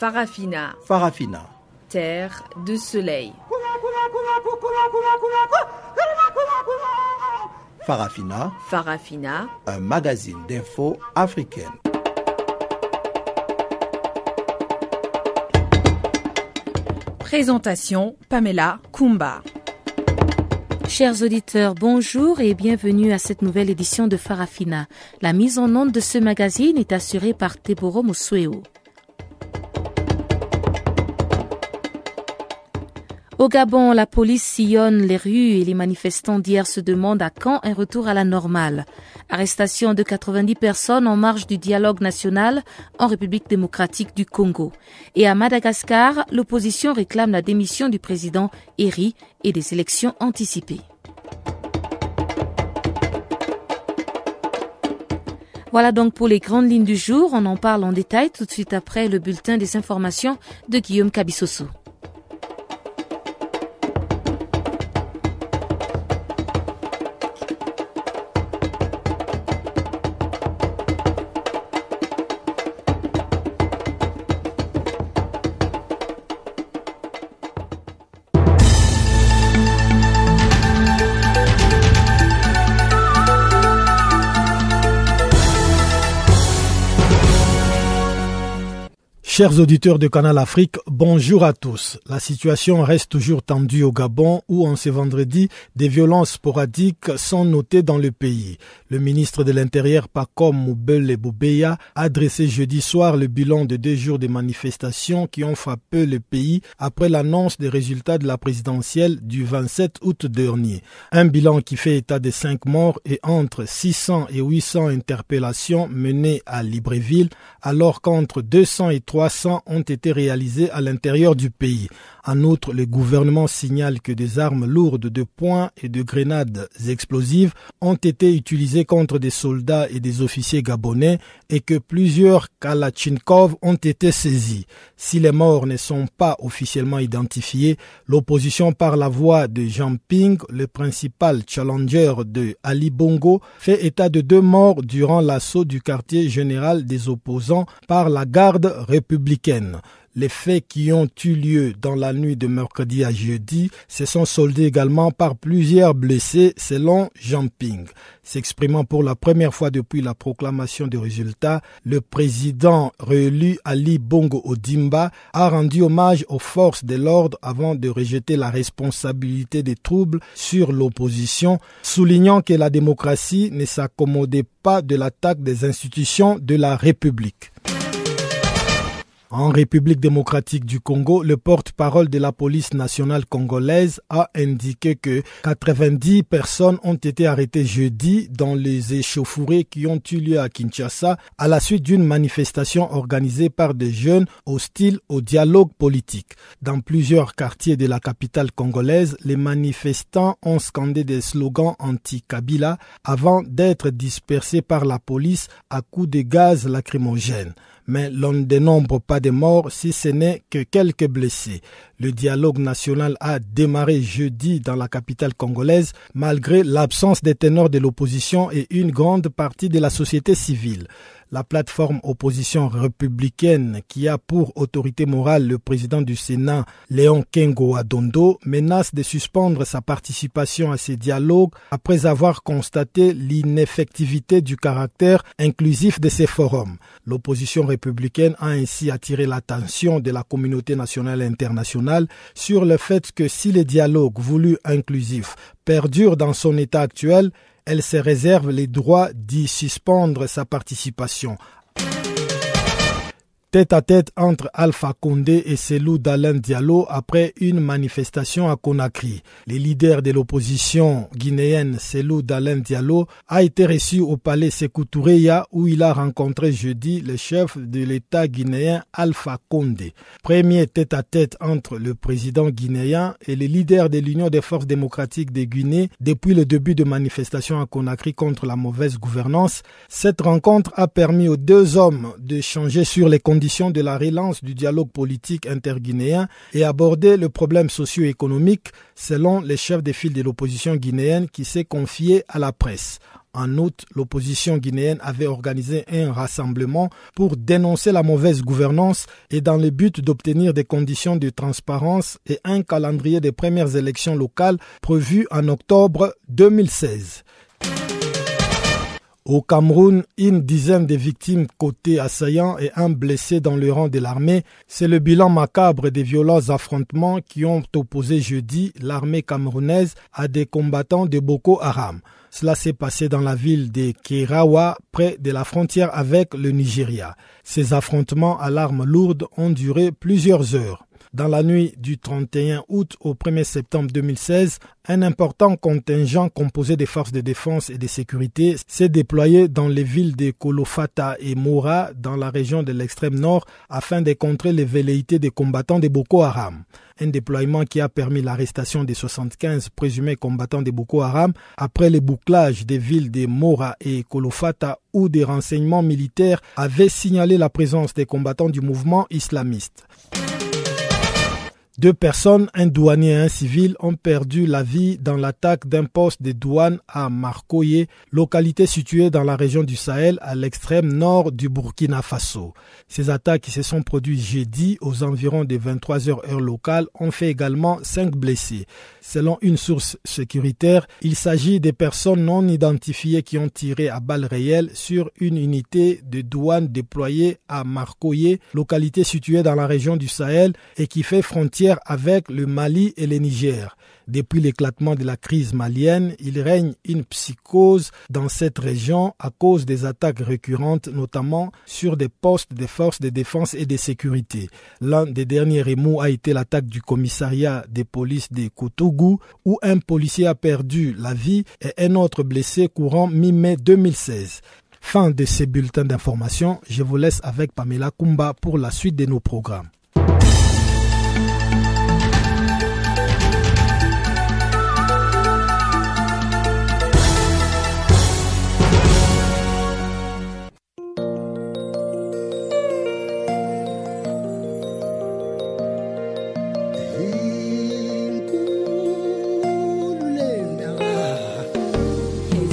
Farafina. Farafina. Terre de soleil. Farafina. Farafina. Un magazine d'infos africaine. Présentation Pamela Kumba. Chers auditeurs, bonjour et bienvenue à cette nouvelle édition de Farafina. La mise en onde de ce magazine est assurée par Teboro Musueo. Au Gabon, la police sillonne les rues et les manifestants d'hier se demandent à quand un retour à la normale. Arrestation de 90 personnes en marge du dialogue national en République démocratique du Congo. Et à Madagascar, l'opposition réclame la démission du président Eri et des élections anticipées. Voilà donc pour les grandes lignes du jour. On en parle en détail tout de suite après le bulletin des informations de Guillaume Cabissoso. Chers auditeurs de Canal Afrique, bonjour à tous. La situation reste toujours tendue au Gabon où en ce vendredi, des violences sporadiques sont notées dans le pays. Le ministre de l'Intérieur, Pakom Moubele Boubeya, a dressé jeudi soir le bilan de deux jours de manifestations qui ont frappé le pays après l'annonce des résultats de la présidentielle du 27 août dernier. Un bilan qui fait état de cinq morts et entre 600 et 800 interpellations menées à Libreville alors qu'entre 200 et 300 ont été réalisés à l'intérieur du pays. En outre, le gouvernement signale que des armes lourdes de poing et de grenades explosives ont été utilisées contre des soldats et des officiers gabonais et que plusieurs Kalachnikov ont été saisis. Si les morts ne sont pas officiellement identifiés, l'opposition par la voix de Jean Ping, le principal challenger de Ali Bongo, fait état de deux morts durant l'assaut du quartier général des opposants par la garde républicaine. Les faits qui ont eu lieu dans la nuit de mercredi à jeudi se sont soldés également par plusieurs blessés selon Jean Ping. S'exprimant pour la première fois depuis la proclamation des résultats, le président réélu Ali Bongo Odimba a rendu hommage aux forces de l'ordre avant de rejeter la responsabilité des troubles sur l'opposition, soulignant que la démocratie ne s'accommodait pas de l'attaque des institutions de la République. En République démocratique du Congo, le porte-parole de la police nationale congolaise a indiqué que 90 personnes ont été arrêtées jeudi dans les échauffourées qui ont eu lieu à Kinshasa à la suite d'une manifestation organisée par des jeunes hostiles au dialogue politique. Dans plusieurs quartiers de la capitale congolaise, les manifestants ont scandé des slogans anti-Kabila avant d'être dispersés par la police à coups de gaz lacrymogènes mais l'on ne dénombre pas de morts si ce n'est que quelques blessés. Le dialogue national a démarré jeudi dans la capitale congolaise malgré l'absence des ténors de l'opposition et une grande partie de la société civile la plateforme opposition républicaine qui a pour autorité morale le président du Sénat, Léon Kengo Adondo, menace de suspendre sa participation à ces dialogues après avoir constaté l'ineffectivité du caractère inclusif de ces forums. L'opposition républicaine a ainsi attiré l'attention de la communauté nationale et internationale sur le fait que si les dialogues voulus inclusifs perdurent dans son état actuel, elle se réserve les droits d'y suspendre sa participation tête à tête entre Alpha Condé et Selou Dalen Diallo après une manifestation à Conakry. Les leaders de l'opposition guinéenne Selou Dalen Diallo a été reçu au palais Sekou où il a rencontré jeudi le chef de l'État guinéen Alpha Condé. Premier tête à tête entre le président guinéen et les leaders de l'Union des forces démocratiques de Guinée depuis le début de manifestations à Conakry contre la mauvaise gouvernance. Cette rencontre a permis aux deux hommes de changer sur les conditions de la relance du dialogue politique interguinéen et aborder le problème socio-économique selon les chefs des files de l'opposition guinéenne qui s'est confié à la presse. En août, l'opposition guinéenne avait organisé un rassemblement pour dénoncer la mauvaise gouvernance et dans le but d'obtenir des conditions de transparence et un calendrier des premières élections locales prévues en octobre 2016. Au Cameroun, une dizaine de victimes côté assaillants et un blessé dans le rang de l'armée, c'est le bilan macabre des violents affrontements qui ont opposé jeudi l'armée camerounaise à des combattants de Boko Haram. Cela s'est passé dans la ville de Kerawa, près de la frontière avec le Nigeria. Ces affrontements à l'arme lourde ont duré plusieurs heures. Dans la nuit du 31 août au 1er septembre 2016, un important contingent composé des forces de défense et de sécurité s'est déployé dans les villes de Kolofata et Moura dans la région de l'extrême nord afin de contrer les velléités des combattants de Boko Haram. Un déploiement qui a permis l'arrestation des 75 présumés combattants de Boko Haram après le bouclage des villes de Moura et Kolofata où des renseignements militaires avaient signalé la présence des combattants du mouvement islamiste. Deux personnes, un douanier et un civil, ont perdu la vie dans l'attaque d'un poste de douane à Marcoye, localité située dans la région du Sahel à l'extrême nord du Burkina Faso. Ces attaques qui se sont produites jeudi aux environs des 23 heures heure locale ont fait également cinq blessés. Selon une source sécuritaire, il s'agit des personnes non identifiées qui ont tiré à balles réelles sur une unité de douane déployée à Marcoye, localité située dans la région du Sahel et qui fait frontière avec le Mali et le Niger. Depuis l'éclatement de la crise malienne, il règne une psychose dans cette région à cause des attaques récurrentes, notamment sur des postes des forces de défense et de sécurité. L'un des derniers remous a été l'attaque du commissariat des polices de Kotougou, où un policier a perdu la vie et un autre blessé courant mi-mai 2016. Fin de ces bulletins d'information. Je vous laisse avec Pamela Kumba pour la suite de nos programmes.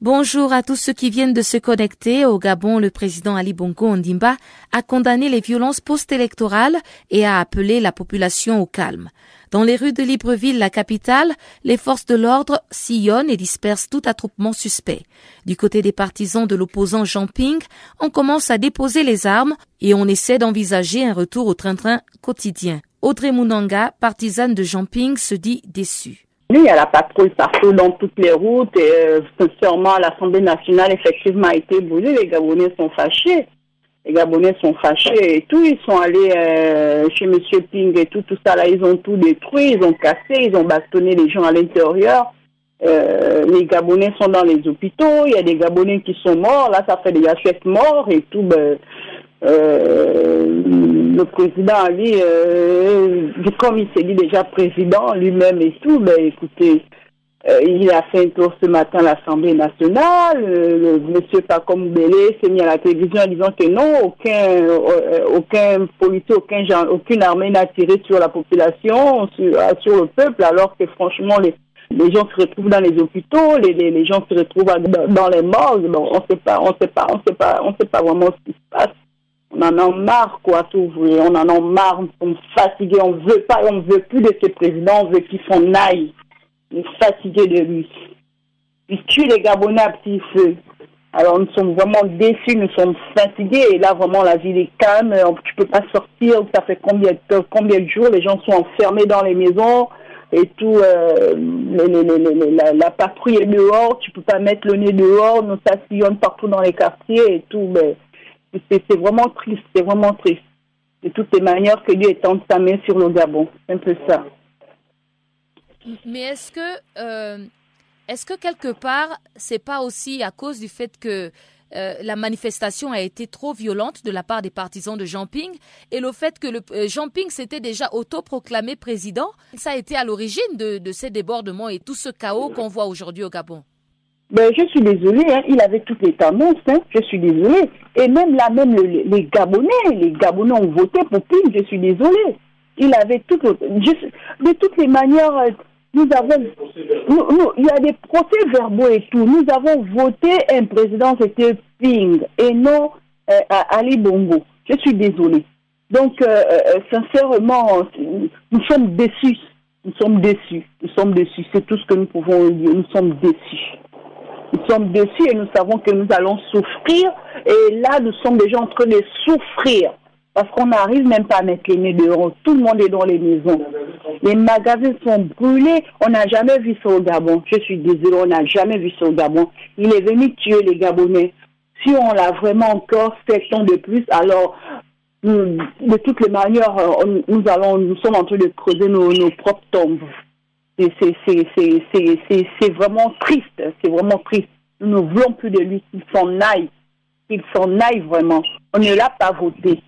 Bonjour à tous ceux qui viennent de se connecter. Au Gabon, le président Ali Bongo Ondimba a condamné les violences post-électorales et a appelé la population au calme. Dans les rues de Libreville, la capitale, les forces de l'ordre sillonnent et dispersent tout attroupement suspect. Du côté des partisans de l'opposant Jean Ping, on commence à déposer les armes et on essaie d'envisager un retour au train-train quotidien. Audrey Munanga, partisane de Jean Ping, se dit déçue. Il y a la patrouille partout dans toutes les routes et euh, sûrement l'Assemblée nationale effectivement a été brûlée. Les Gabonais sont fâchés. Les Gabonais sont fâchés et tout. Ils sont allés euh, chez Monsieur Ping et tout, tout ça là. Ils ont tout détruit, ils ont cassé, ils ont bastonné les gens à l'intérieur. Euh, les Gabonais sont dans les hôpitaux. Il y a des Gabonais qui sont morts. Là, ça fait déjà sept morts et tout. Ben, euh, le président lui, euh, comme il s'est dit déjà président lui-même et tout, ben écoutez, euh, il a fait un tour ce matin à l'Assemblée nationale. le monsieur Pacom Bélé s'est mis à la télévision en disant que non, aucun, aucun policier, aucun genre, aucune armée n'a tiré sur la population, sur, le peuple, alors que franchement les les gens se retrouvent dans les hôpitaux, les, les, gens se retrouvent dans, les morgues. Donc on sait pas, on sait pas, on sait pas, on sait pas vraiment ce qui se passe on en a marre, quoi, tout On en a marre, on est fatigué, on veut pas, on veut plus de ce président, on veut qu'il s'en aille. Est fatigué de lui. Il tue les Gabonais à petit feu. Alors nous sommes vraiment déçus, nous sommes fatigués et là vraiment la ville est calme, tu peux pas sortir, ça fait combien de combien de jours, les gens sont enfermés dans les maisons et tout, euh, la, patrouille est dehors, tu peux pas mettre le nez dehors, nous ça sillonne partout dans les quartiers et tout, mais C'est vraiment triste, c'est vraiment triste. De toutes les manières que Dieu étende sa main sur le Gabon. C'est un peu ça. Mais est-ce que, euh, est-ce que quelque part, c'est pas aussi à cause du fait que euh, la manifestation a été trop violente de la part des partisans de Jean Ping et le fait que le, euh, Jean Ping s'était déjà autoproclamé président, ça a été à l'origine de, ces débordements et tout ce chaos qu'on voit aujourd'hui au Gabon? Ben, je suis désolée, hein, il avait toutes les tendances, hein, je suis désolée. Et même là, même les, les Gabonais, les Gabonais ont voté pour Ping, je suis désolée. Il avait toutes, de toutes les manières, euh, nous avons, il y a des procès verbaux et tout. Nous avons voté un président, c'était Ping, et non euh, Ali Bongo. Je suis désolée. Donc, euh, euh, sincèrement, nous sommes déçus. Nous sommes déçus. Nous sommes déçus. C'est tout ce que nous pouvons dire. Nous sommes déçus. Nous sommes déçus et nous savons que nous allons souffrir. Et là, nous sommes déjà en train de souffrir. Parce qu'on n'arrive même pas à mettre les nez dehors. Tout le monde est dans les maisons. Les magasins sont brûlés. On n'a jamais vu ça au Gabon. Je suis désolée, on n'a jamais vu ça au Gabon. Il est venu tuer les Gabonais. Si on l'a vraiment encore sept ans de plus, alors de toutes les manières, nous allons, nous sommes en train de creuser nos, nos propres tombes. C'est vraiment triste. C'est vraiment triste. Nous ne voulons plus de lui. qu'il s'en aille. Qu'il s'en aille vraiment. On ne l'a pas voté.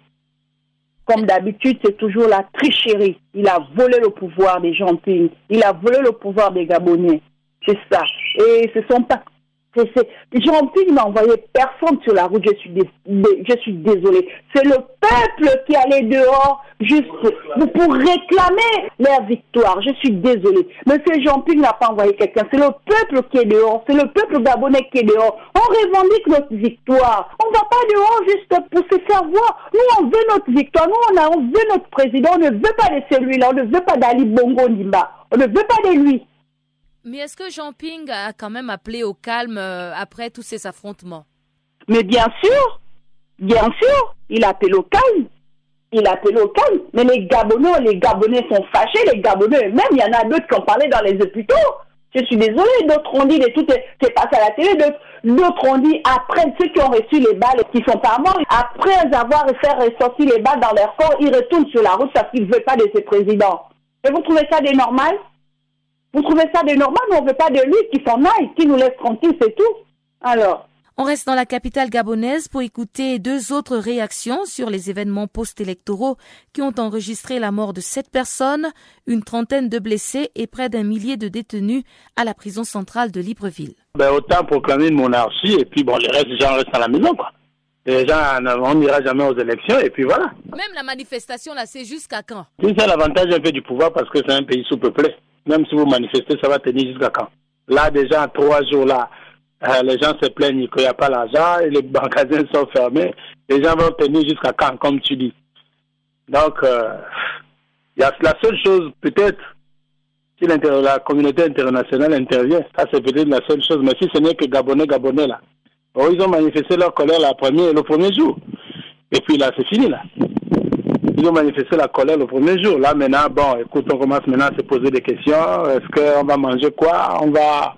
Comme d'habitude, c'est toujours la tricherie. Il a volé le pouvoir des gentils. Il a volé le pouvoir des Gabonais. C'est ça. Et ce sont pas Jean-Pierre m'a envoyé personne sur la route, je suis, je suis désolée. C'est le peuple qui allait dehors juste pour réclamer leur victoire. Je suis désolée. Monsieur Jean-Pierre n'a pas envoyé quelqu'un. C'est le peuple qui est dehors. C'est le peuple gabonais qui est dehors. On revendique notre victoire. On ne va pas dehors juste pour se faire voir. Nous, on veut notre victoire. Nous, on, a, on veut notre président. On ne veut pas de celui-là. On ne veut pas d'Ali Bongo Nimba. On ne veut pas de lui. Mais est-ce que Jean Ping a quand même appelé au calme euh, après tous ces affrontements? Mais bien sûr, bien sûr, il a appelé au calme. Il a appelé au calme. Mais les Gabonais, les Gabonais sont fâchés, les Gabonais eux-mêmes, il y en a d'autres qui ont parlé dans les hôpitaux. Je suis désolée, d'autres ont dit, tout est passé à la télé, d'autres ont dit, après ceux qui ont reçu les balles, qui sont pas morts, après avoir fait ressortir les balles dans leur corps, ils retournent sur la route parce qu'ils ne veulent pas de ces présidents. Et vous trouvez ça des normal? Vous trouvez ça de normal, mais on ne veut pas de lui qui s'en aille, qui nous laisse tranquille, c'est tout. Alors. On reste dans la capitale gabonaise pour écouter deux autres réactions sur les événements post-électoraux qui ont enregistré la mort de sept personnes, une trentaine de blessés et près d'un millier de détenus à la prison centrale de Libreville. Ben, autant proclamer une monarchie et puis bon, les restes, les gens restent à la maison, quoi. Les gens, on n'ira jamais aux élections et puis voilà. Même la manifestation, là, c'est jusqu'à quand? C'est ça l'avantage un peu du pouvoir parce que c'est un pays sous-peuplé même si vous manifestez, ça va tenir jusqu'à quand? Là, déjà, trois jours là, euh, les gens se plaignent qu'il n'y a pas l'argent, les magasins sont fermés. Les gens vont tenir jusqu'à quand, comme tu dis? Donc, euh, la seule chose, peut-être, si la communauté internationale intervient, ça c'est peut-être la seule chose. Mais si ce n'est que Gabonais, Gabonais là, oh, ils ont manifesté leur colère la première, le premier jour. Et puis là, c'est fini là ils ont manifesté la colère le premier jour. Là, maintenant, bon, écoute, on commence maintenant à se poser des questions. Est-ce qu'on va manger quoi? On va...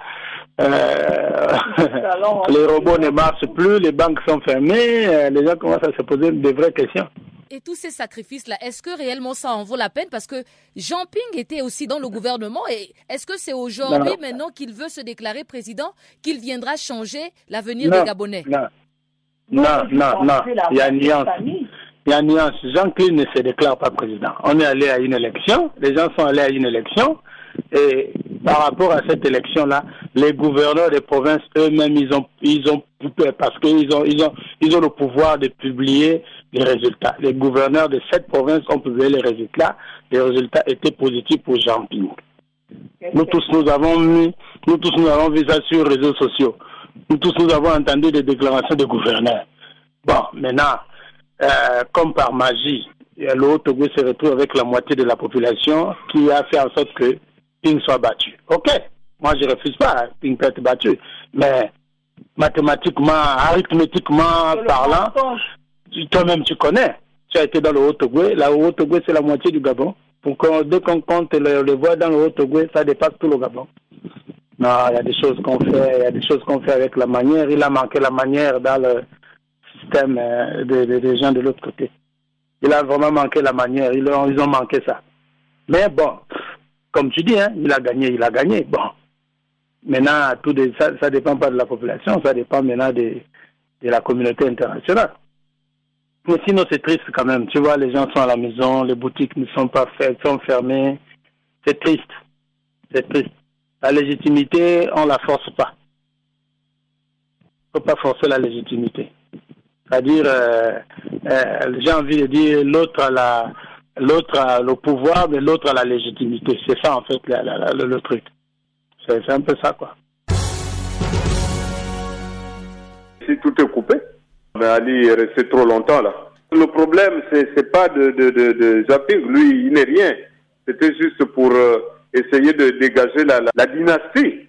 Euh, les robots ne marchent plus, les banques sont fermées, euh, les gens commencent à se poser de vraies questions. Et tous ces sacrifices-là, est-ce que réellement ça en vaut la peine? Parce que Jean Ping était aussi dans le gouvernement. Et est-ce que c'est aujourd'hui, maintenant qu'il veut se déclarer président, qu'il viendra changer l'avenir des Gabonais? Non, non, non, non. Il y a une nuance. Il y a une nuance. Jean-Claude ne se déclare pas président. On est allé à une élection, les gens sont allés à une élection, et par rapport à cette élection-là, les gouverneurs des provinces eux-mêmes, ils ont, ils parce qu'ils ont, ils ont, ils ont le pouvoir de publier les résultats. Les gouverneurs de cette province ont publié les résultats. Les résultats étaient positifs pour Jean Ping. Nous tous, nous avons mis, nous tous, nous avons vu ça sur les réseaux sociaux. Nous tous, nous avons entendu des déclarations de gouverneurs. Bon, maintenant, euh, comme par magie, le Haut-Togo se retrouve avec la moitié de la population qui a fait en sorte que Ping soit battu. Ok, moi je refuse pas hein, Ping peut être battu, mais mathématiquement, arithmétiquement parlant, toi-même tu connais. Tu as été dans le Haut-Togo, la Haut-Togo c'est la moitié du Gabon. Donc dès qu'on compte le, le voix dans le Haut-Togo, ça dépasse tout le Gabon. Non, il y a des choses qu'on fait, il y a des choses qu'on fait avec la manière. Il a manqué la manière dans le euh, des, gens de l'autre côté. Il a vraiment manqué la manière, ils ont, manqué ça. Mais bon, comme tu dis, hein, il a gagné, il a gagné. Bon, maintenant, tout ça ne dépend pas de la population, ça dépend maintenant de, la communauté internationale. Mais sinon, c'est triste quand même. Tu vois, les gens sont à la maison, les boutiques ne sont pas faites, sont fermées. C'est triste. C'est triste. La légitimité, on la force pas. Il ne faut pas forcer la légitimité. C'est-à-dire, euh, euh, j'ai envie de dire, l'autre a, la, l'autre a le pouvoir, mais l'autre a la légitimité. C'est ça, en fait, le, truc. C'est, un peu ça, quoi. Si tout est coupé, Ali est resté trop longtemps là. Le problème, c'est pas de, de, de, de lui, il n'est rien. C'était juste pour euh, essayer de dégager la, la, dynastie.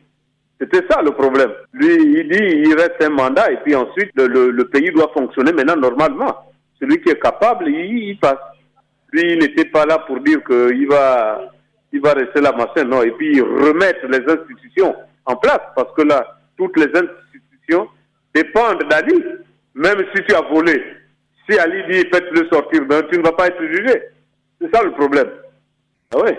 C'était ça le problème. Lui, il dit il reste un mandat et puis ensuite le, le, pays doit fonctionner maintenant normalement. Celui qui est capable, il, il passe. Lui, il n'était pas là pour dire qu'il va, il va rester là, machin, non. Et puis remettre les institutions en place parce que là, toutes les institutions dépendent d'Ali. Même si tu as volé, si Ali dit faites-le sortir, ben, tu ne vas pas être jugé. C'est ça le problème. Ah ouais.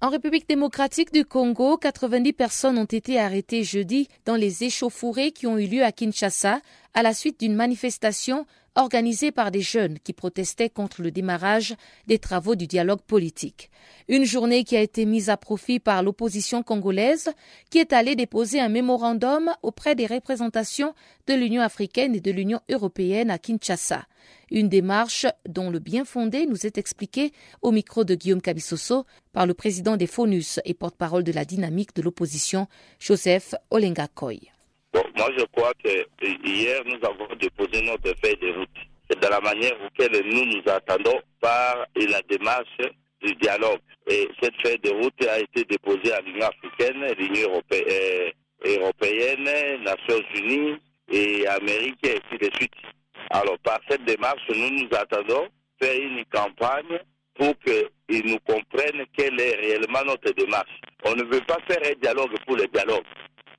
En République démocratique du Congo, 90 personnes ont été arrêtées jeudi dans les échauffourées qui ont eu lieu à Kinshasa à la suite d'une manifestation organisée par des jeunes qui protestaient contre le démarrage des travaux du dialogue politique. Une journée qui a été mise à profit par l'opposition congolaise qui est allée déposer un mémorandum auprès des représentations de l'Union africaine et de l'Union européenne à Kinshasa. Une démarche dont le bien fondé nous est expliqué au micro de Guillaume Kabissoso par le président des FONUS et porte-parole de la dynamique de l'opposition, Joseph Olengakoy. Moi, je crois que hier, nous avons déposé notre feuille de route. C'est de la manière auquel nous nous attendons par la démarche du dialogue. Et cette feuille de route a été déposée à l'Union africaine, l'Union européenne, européenne, Nations unies et Amérique et ainsi de suite. Alors, par cette démarche, nous nous attendons faire une campagne pour qu'ils nous comprennent quelle est réellement notre démarche. On ne veut pas faire un dialogue pour le dialogue.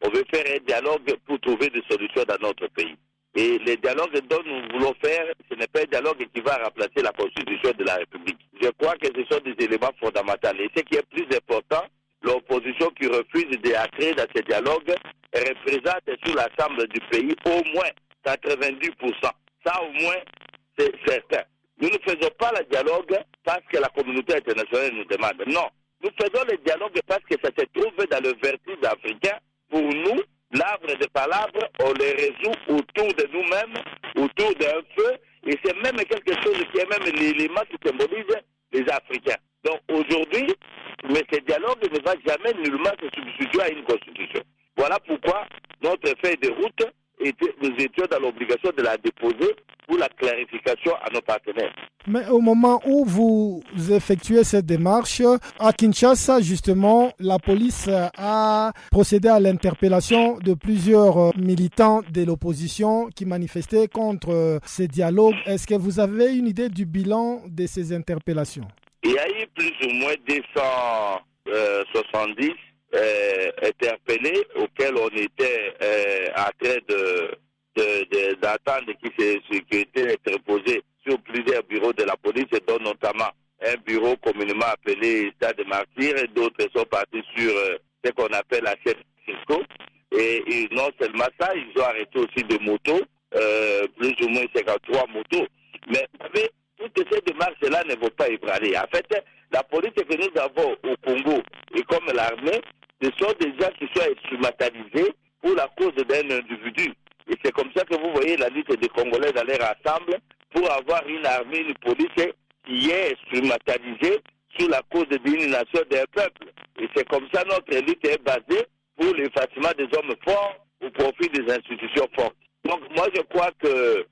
On veut faire un dialogue pour trouver des solutions dans notre pays. Et le dialogue dont nous voulons faire, ce n'est pas un dialogue qui va remplacer la Constitution de la République. Je crois que ce sont des éléments fondamentaux. Et ce qui est plus important, l'opposition qui refuse d'entrer dans ce dialogue représente sur l'ensemble du pays au moins 90%. Ça, au moins, c'est certain. Nous ne faisons pas le dialogue parce que la communauté internationale nous demande. Non. Nous faisons le dialogue parce que ça se trouve dans le vertige africain. Pour nous, l'arbre de palabres, on les résout autour de nous-mêmes, autour d'un feu. Et c'est même quelque chose qui est même l'élément qui symbolise les Africains. Donc aujourd'hui, mais ce dialogue ne va jamais nullement se substituer à une constitution. Voilà pourquoi notre feuille de route nous étions dans l'obligation de la déposer pour la clarification à nos partenaires. Mais au moment où vous effectuez cette démarche, à Kinshasa, justement, la police a procédé à l'interpellation de plusieurs militants de l'opposition qui manifestaient contre ces dialogues. Est-ce que vous avez une idée du bilan de ces interpellations? Il y a eu plus ou moins 270 euh, interpellés auxquels on était euh, en train de d'attendre qui, qui était sur plusieurs bureaux de la police, dont notamment un bureau communément appelé Stade de Martyrs, et d'autres sont partis sur euh, ce qu'on appelle la chaîne Cisco. Et, non seulement ça, ils ont arrêté aussi des motos, euh, plus ou moins 53 motos. Mais vous savez, toutes ces démarches-là ne vont pas ébranler. En fait, la police que nous avons au Congo et comme l'armée, ce sont des gens qui sont instrumentalisés pour la cause d'un individu. Et c'est comme ça que vous voyez la lutte des Congolais d'aller ensemble pour avoir une armée, une police qui est instrumentalisée sur la cause d'une nation, d'un peuple. Et c'est comme ça notre lutte est basée pour l'effacement des hommes forts au profit des institutions fortes. Donc moi je crois que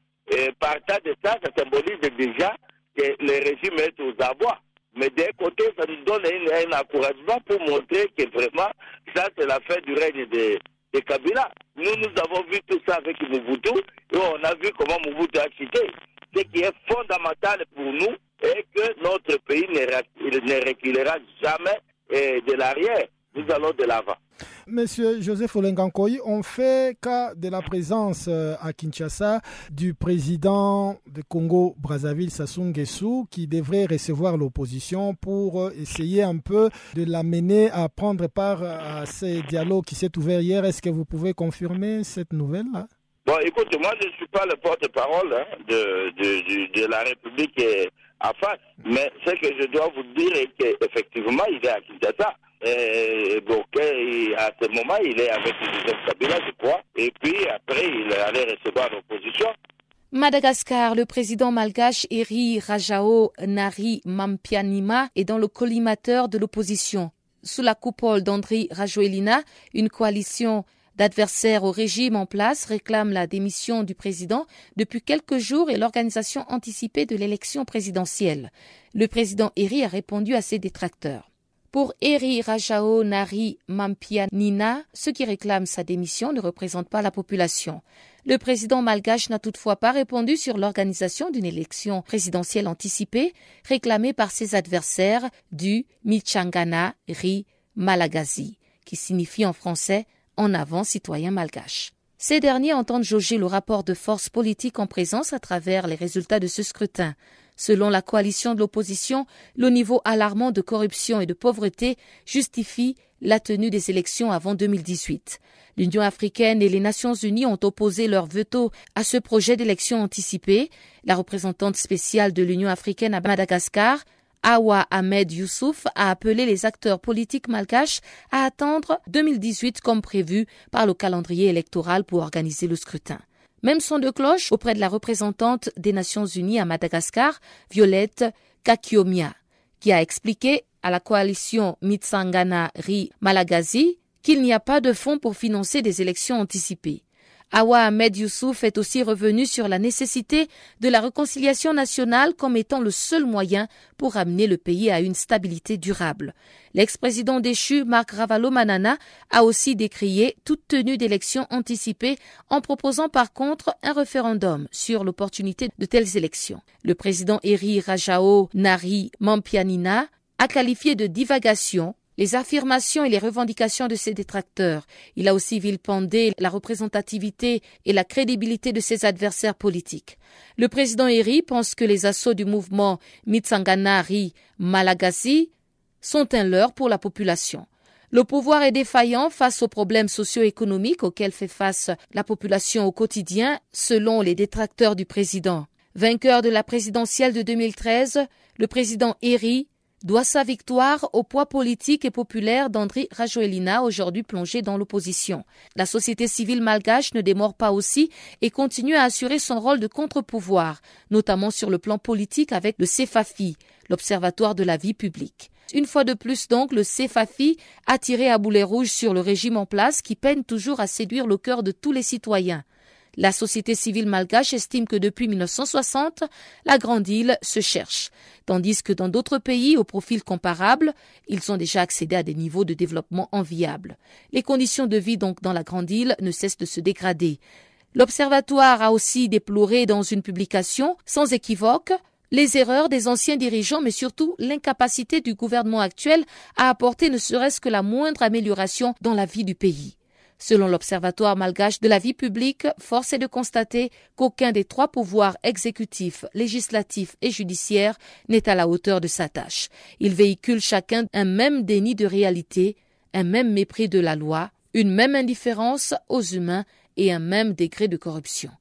partant de ça, ça symbolise déjà que le régime est aux abois. Mais d'un côté, ça nous donne un, encouragement pour montrer que vraiment, ça, c'est la fin du règne de, Kabila. Nous, nous avons vu tout ça avec Mobutu et on a vu comment Mobutu a cité. Ce qui est fondamental pour nous est que notre pays ne, reculera jamais de l'arrière. Nous allons de l'avant. Monsieur Joseph Olengankoy, on fait cas de la présence euh, à Kinshasa du président de Congo-Brazzaville, Sassou Nguesso, qui devrait recevoir l'opposition pour euh, essayer un peu de l'amener à prendre part à ces dialogues qui s'est ouvert hier. Est-ce que vous pouvez confirmer cette nouvelle-là? Bon, écoute, moi, je ne suis pas le porte-parole hein, de, la République en face, mais ce que je dois vous dire est qu'effectivement, il est à Kinshasa. Et donc, à ce moment, il est avec Joseph Kabila, je crois. Et puis, après, il allait recevoir l'opposition. Madagascar, le président malgache Eri Rajao Nari Mampianima est dans le collimateur de l'opposition. Sous la coupole d'Andri Rajoelina, une coalition d'adversaires au régime en place réclament la démission du président depuis quelques jours et l'organisation anticipée de l'élection présidentielle. Le président Eri a répondu à ses détracteurs. Pour Eri Rajao Nari Mampianina, ceux qui réclament sa démission ne représentent pas la population. Le président malgache n'a toutefois pas répondu sur l'organisation d'une élection présidentielle anticipée réclamée par ses adversaires du Michangana Ri Malagazi, qui signifie en français en avant citoyens malgaches. Ces derniers entendent jauger le rapport de force politique en présence à travers les résultats de ce scrutin. Selon la coalition de l'opposition, le niveau alarmant de corruption et de pauvreté justifie la tenue des élections avant 2018. L'Union africaine et les Nations unies ont opposé leur veto à ce projet d'élection anticipée. La représentante spéciale de l'Union africaine à Madagascar, Awa Ahmed Youssouf a appelé les acteurs politiques malgaches à attendre 2018 comme prévu par le calendrier électoral pour organiser le scrutin. Même son de cloche auprès de la représentante des Nations Unies à Madagascar, Violette Kakiomia, qui a expliqué à la coalition Mitsangana Ri Malagazi qu'il n'y a pas de fonds pour financer des élections anticipées. Awa Ahmed Youssouf est aussi revenu sur la nécessité de la réconciliation nationale comme étant le seul moyen pour amener le pays à une stabilité durable. L'ex-président déchu Marc Ravalo Manana a aussi décrié toute tenue d'élections anticipées en proposant par contre un référendum sur l'opportunité de telles élections. Le président Eri Rajao Nari Mampianina a qualifié de divagation les affirmations et les revendications de ses détracteurs. Il a aussi vilipendé la représentativité et la crédibilité de ses adversaires politiques. Le président Eri pense que les assauts du mouvement Mitsanganari Malagasy sont un leurre pour la population. Le pouvoir est défaillant face aux problèmes socio-économiques auxquels fait face la population au quotidien, selon les détracteurs du président. Vainqueur de la présidentielle de 2013, le président Eri doit sa victoire au poids politique et populaire d'André Rajoelina, aujourd'hui plongé dans l'opposition. La société civile malgache ne démord pas aussi et continue à assurer son rôle de contre-pouvoir, notamment sur le plan politique avec le CEFAFI, l'Observatoire de la vie publique. Une fois de plus donc, le CEFAFI a tiré à boulet rouge sur le régime en place qui peine toujours à séduire le cœur de tous les citoyens. La société civile malgache estime que depuis 1960, la Grande Île se cherche, tandis que dans d'autres pays au profil comparable, ils ont déjà accédé à des niveaux de développement enviables. Les conditions de vie donc dans la Grande Île ne cessent de se dégrader. L'Observatoire a aussi déploré dans une publication sans équivoque les erreurs des anciens dirigeants, mais surtout l'incapacité du gouvernement actuel à apporter ne serait-ce que la moindre amélioration dans la vie du pays. Selon l'Observatoire malgache de la vie publique, force est de constater qu'aucun des trois pouvoirs exécutifs, législatifs et judiciaires n'est à la hauteur de sa tâche. Ils véhiculent chacun un même déni de réalité, un même mépris de la loi, une même indifférence aux humains et un même degré de corruption.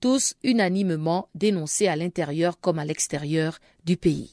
Tous unanimement dénoncés à l'intérieur comme à l'extérieur du pays.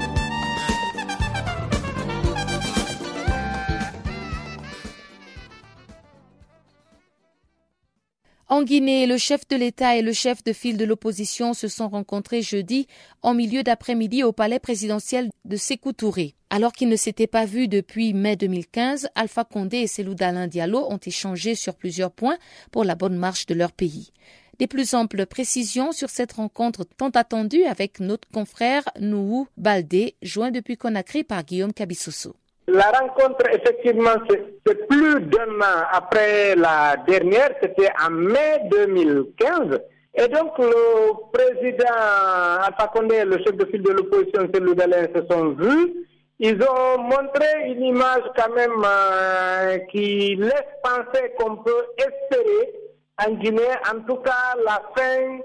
En Guinée, le chef de l'État et le chef de file de l'opposition se sont rencontrés jeudi en milieu d'après-midi au palais présidentiel de Sékou Touré. Alors qu'ils ne s'étaient pas vus depuis mai 2015, Alpha Condé et Selou Dalin Diallo ont échangé sur plusieurs points pour la bonne marche de leur pays. Des plus amples précisions sur cette rencontre tant attendue avec notre confrère Nouhou Baldé, joint depuis Conakry par Guillaume. La rencontre, effectivement, c'est plus d'un an après la dernière, c'était en mai 2015. Et donc, le président Alpha Condé le chef de file de l'opposition, celui d'Alain, se sont vus. Ils ont montré une image quand même euh, qui laisse penser qu'on peut espérer en Guinée, en tout cas, la fin,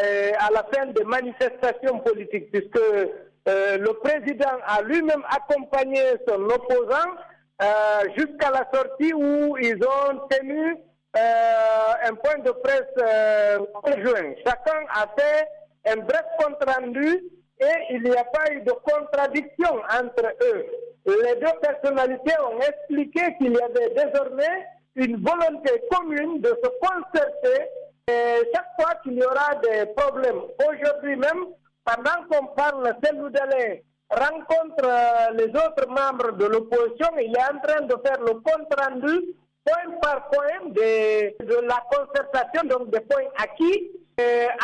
euh, à la fin des manifestations politiques, puisque euh, le président a lui-même accompagné son opposant euh, jusqu'à la sortie où ils ont tenu euh, un point de presse conjoint. Chacun a fait un bref compte rendu et il n'y a pas eu de contradiction entre eux. Les deux personnalités ont expliqué qu'il y avait désormais une volonté commune de se concerter et chaque fois qu'il y aura des problèmes. Aujourd'hui même, pendant qu'on parle, Selou rencontre euh, les autres membres de l'opposition. Il est en train de faire le compte rendu point par point de, la concertation, donc des points acquis.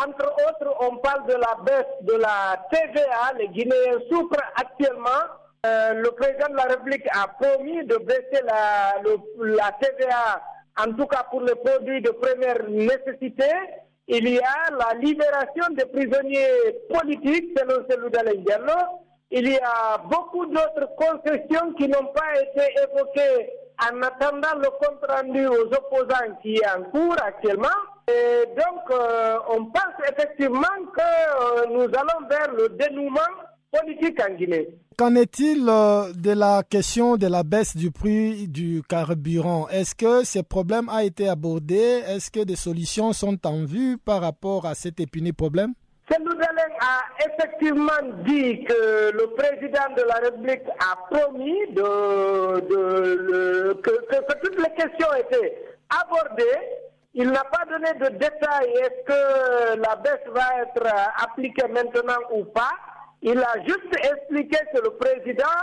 Entre autres, on parle de la baisse de la TVA. Les Guinéens souffrent actuellement. Euh, le président de la République a promis de baisser la TVA, en tout cas pour les produits de première nécessité il y a la libération des prisonniers politiques, selon celui d'Alain. Il y a beaucoup d'autres concessions qui n'ont pas été évoquées en attendant le compte rendu aux opposants qui est en cours actuellement. Et donc, euh, on pense effectivement que euh, nous allons vers le dénouement politique en Guinée. Qu'en est-il euh, de la question de la baisse du prix du carburant? Est-ce que ce problème a été abordé? Est-ce que des solutions sont en vue par rapport à cet épineux problème? Seloudalen a effectivement dit que le président de la République a promis de, que, que, toutes les questions étaient abordées. Il n'a pas donné de détails. Est-ce que la baisse va être appliquée maintenant ou pas? Il a juste expliqué que le président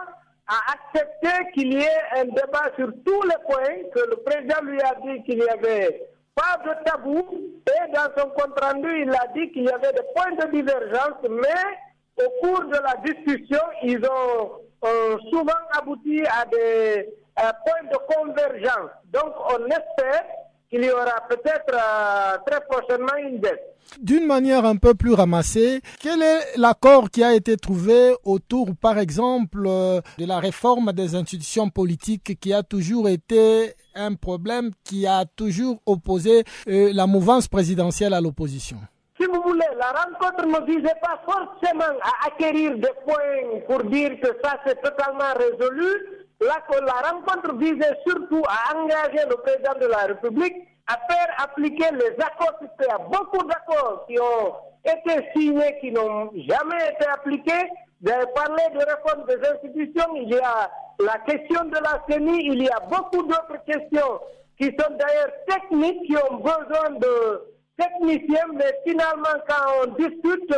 a accepté qu'il y ait un débat sur tous les points, que le président lui a dit qu'il n'y avait pas de tabou, et dans son compte rendu, il a dit qu'il y avait des points de divergence, mais au cours de la discussion, ils ont euh, souvent abouti à des points de convergence. Donc, on espère qu'il y aura peut-être euh, très prochainement une baisse. D'une manière un peu plus ramassée, quel est l'accord qui a été trouvé autour, par exemple, euh, de la réforme des institutions politiques qui a toujours été un problème qui a toujours opposé euh, la mouvance présidentielle à l'opposition? Si vous voulez, la rencontre ne visait pas forcément à acquérir des points pour dire que ça c'est totalement résolu. La, rencontre visait surtout à engager le président de la République à faire appliquer les accords. A beaucoup d'accords qui ont été signés, qui n'ont jamais été appliqués. Vous avez parlé de réforme des institutions, il y a la question de la CENI, il y a beaucoup d'autres questions qui sont d'ailleurs techniques, qui ont besoin de techniciens, mais finalement quand on discute,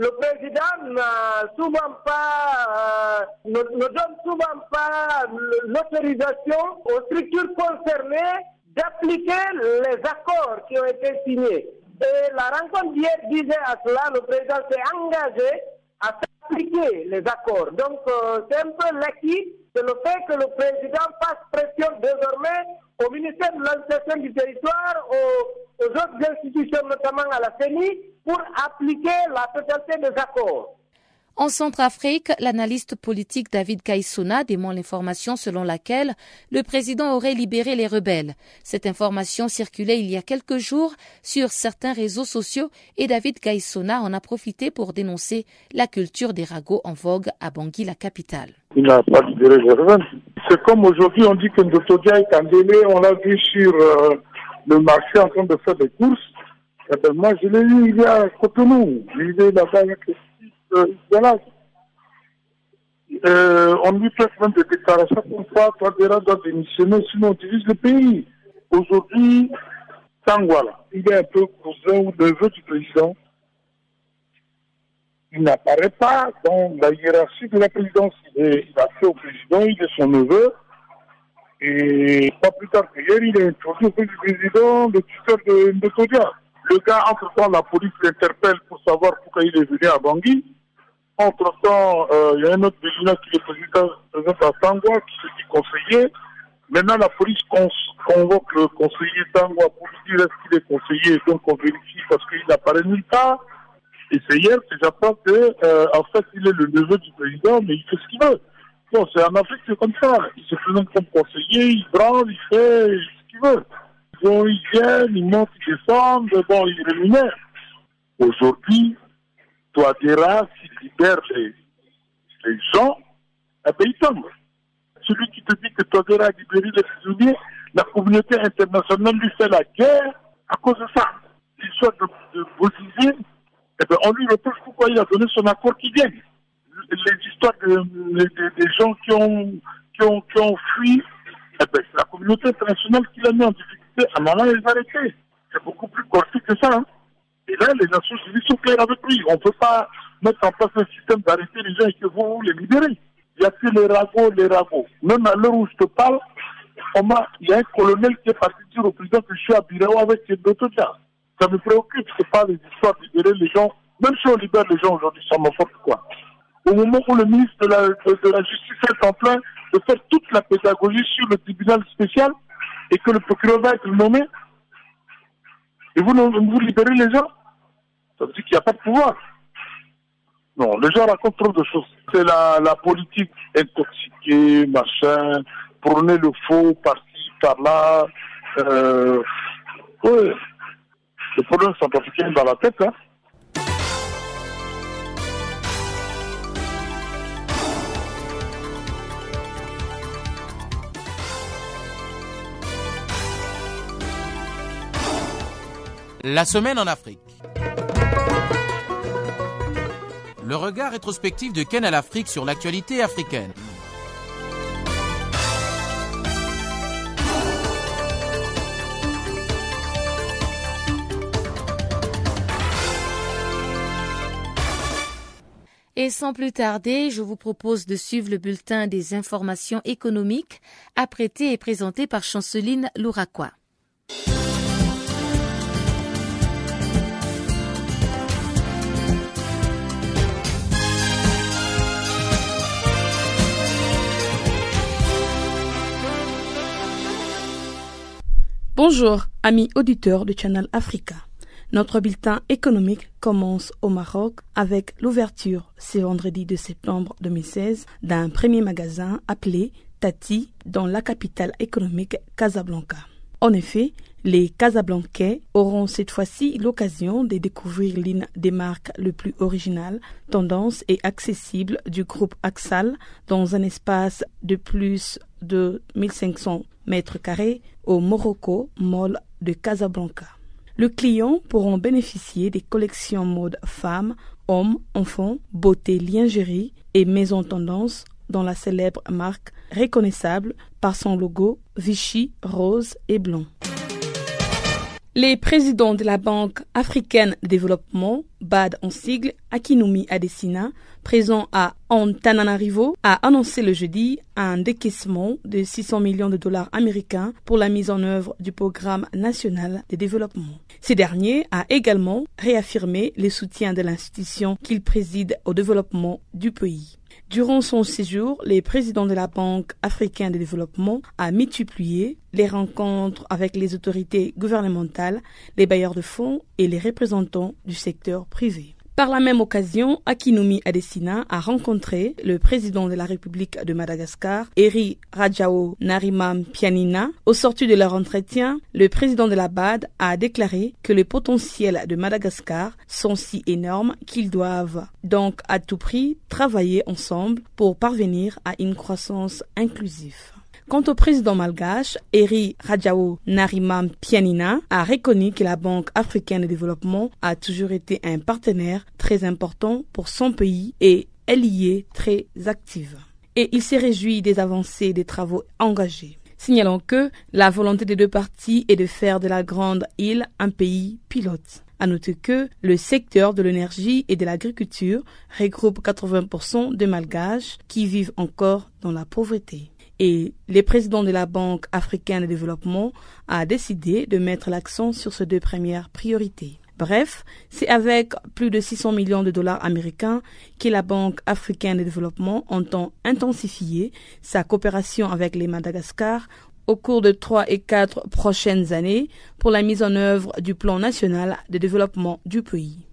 le président n'a souvent pas, euh, ne, ne donne souvent pas l'autorisation aux structures concernées d'appliquer les accords qui ont été signés. Et la rencontre d'hier disait à cela, le président s'est engagé à appliquer les accords. Donc euh, c'est un peu l'acquis, c'est le fait que le président fasse pression désormais au ministère de l'administration du territoire, aux, aux autres institutions, notamment à la CENI, pour appliquer la totalité des accords. En Centrafrique, l'analyste politique David Kaissona dément l'information selon laquelle le président aurait libéré les rebelles. Cette information circulait il y a quelques jours sur certains réseaux sociaux et David Kaissona en a profité pour dénoncer la culture des ragots en vogue à Bangui, la capitale. Il n'a pas libéré les rebelles. C'est comme aujourd'hui on dit que Ndotodia est en délai, on l'a vu sur euh, le marché en train de faire des courses. Eh ben, moi je l'ai eu il y a Cotonou, il est là-bas avec euh, voilà. Euh, on lui fait même des déclarations comme quoi Touadéra doit démissionner, sinon on divise le pays. Aujourd'hui, Sangwala, il est un peu cousin ou neveu du président. Il n'apparaît pas dans la hiérarchie de la présidence. Il, a fait au président, il est son neveu. Et pas plus tard qu'hier, il a introduit au président le tuteur de Ndotodia. Le gars, entre-temps, la police l'interpelle pour savoir pourquoi il est venu à Bangui. Entre-temps, euh, il y a un autre Bélina qui est président, à Tangwa, qui se dit conseiller. Maintenant, la police convoque le conseiller Tangwa pour lui dire est-ce qu'il est conseiller. Donc, on vérifie parce qu'il n'apparaît nulle part. Et c'est j'apprends que, euh, en fait, il est le neveu du président, mais il fait ce qu'il veut. Bon, c'est en Afrique, c'est comme ça. Il se présente comme conseiller, il branle, il fait ce qu'il veut. Bon, ils viennent, ils montent, ils descendent, bon, ils rémunèrent. Aujourd'hui, Touadéra, s'il libère les, les gens, eh ben, il tombe. Celui qui te dit que Touadéra a libéré les prisonniers, la communauté internationale lui fait la guerre à cause de ça. L'histoire de, de eh ben, on lui reproche pourquoi il a donné son accord qui gagne. Les histoires des gens qui ont, qui ont, qui ont fui, eh ben, c'est la communauté internationale qui l'a mis en difficulté à moment les arrêter. C'est beaucoup plus corsé que ça. Hein. Et là, les Nations Unies sont claires avec lui. On ne peut pas mettre en place un système d'arrêter les gens et que vous les libérez. Il y a que les ragots, les ragots. Même à l'heure où je te parle, il y a un colonel qui est parti dire au président que je suis à Birao avec d'autres gens. Ça me préoccupe, c'est pas les histoires de libérer les gens. Même si on libère les gens aujourd'hui, ça m'importe quoi. Au moment où le ministre de la, Justice est en train de faire toute la pédagogie sur le tribunal spécial et que le procureur va être nommé, et vous, vous libérez les gens ça veut dire qu'il n'y a pas de pouvoir. Non, les gens racontent trop de choses. C'est la, politique intoxiquée, machin, prôner le faux par-ci, par-là. Euh, oui. Les problèmes sont dans la tête, hein. La semaine en Afrique. Le regard rétrospectif de Ken à l'Afrique sur l'actualité africaine. Et sans plus tarder, je vous propose de suivre le bulletin des informations économiques apprêté et présenté par Chanceline Louraquois. Bonjour, amis auditeurs du Channel Africa. Notre bulletin économique commence au Maroc avec l'ouverture ce vendredi de septembre 2016 d'un premier magasin appelé Tati dans la capitale économique Casablanca. En effet, les Casablancais auront cette fois-ci l'occasion de découvrir l'une des marques le plus originales, tendance et accessible du groupe Axal dans un espace de plus de 1500 mètres carrés au Morocco Mall de Casablanca. Le client pourront bénéficier des collections mode femmes, hommes, enfants, beauté, lingerie et maison tendance dans la célèbre marque reconnaissable par son logo Vichy rose et blanc. Les présidents de la Banque africaine de développement, BAD en sigle, Akinumi Adesina, présent à Antananarivo, a annoncé le jeudi un décaissement de 600 millions de dollars américains pour la mise en œuvre du programme national de développement. Ce dernier a également réaffirmé le soutien de l'institution qu'il préside au développement du pays. Durant son séjour, le président de la Banque africaine de développement a multiplié les rencontres avec les autorités gouvernementales, les bailleurs de fonds et les représentants du secteur privé. Par la même occasion, Akinumi Adesina a rencontré le président de la République de Madagascar, Eri Rajao Narimam Pianina. Au sortir de leur entretien, le président de la BAD a déclaré que les potentiels de Madagascar sont si énormes qu'ils doivent donc à tout prix travailler ensemble pour parvenir à une croissance inclusive. Quant au président malgache, Eri Rajao Narimam Pianina a reconnu que la Banque africaine de développement a toujours été un partenaire très important pour son pays et elle y est très active. Et il s'est réjoui des avancées des travaux engagés signalant que la volonté des deux parties est de faire de la grande île un pays pilote. À noter que le secteur de l'énergie et de l'agriculture regroupe 80% de malgaches qui vivent encore dans la pauvreté et le président de la Banque africaine de développement a décidé de mettre l'accent sur ces deux premières priorités. Bref, c'est avec plus de 600 millions de dollars américains que la Banque africaine de développement entend intensifier sa coopération avec les Madagascar au cours de trois et quatre prochaines années pour la mise en œuvre du plan national de développement du pays.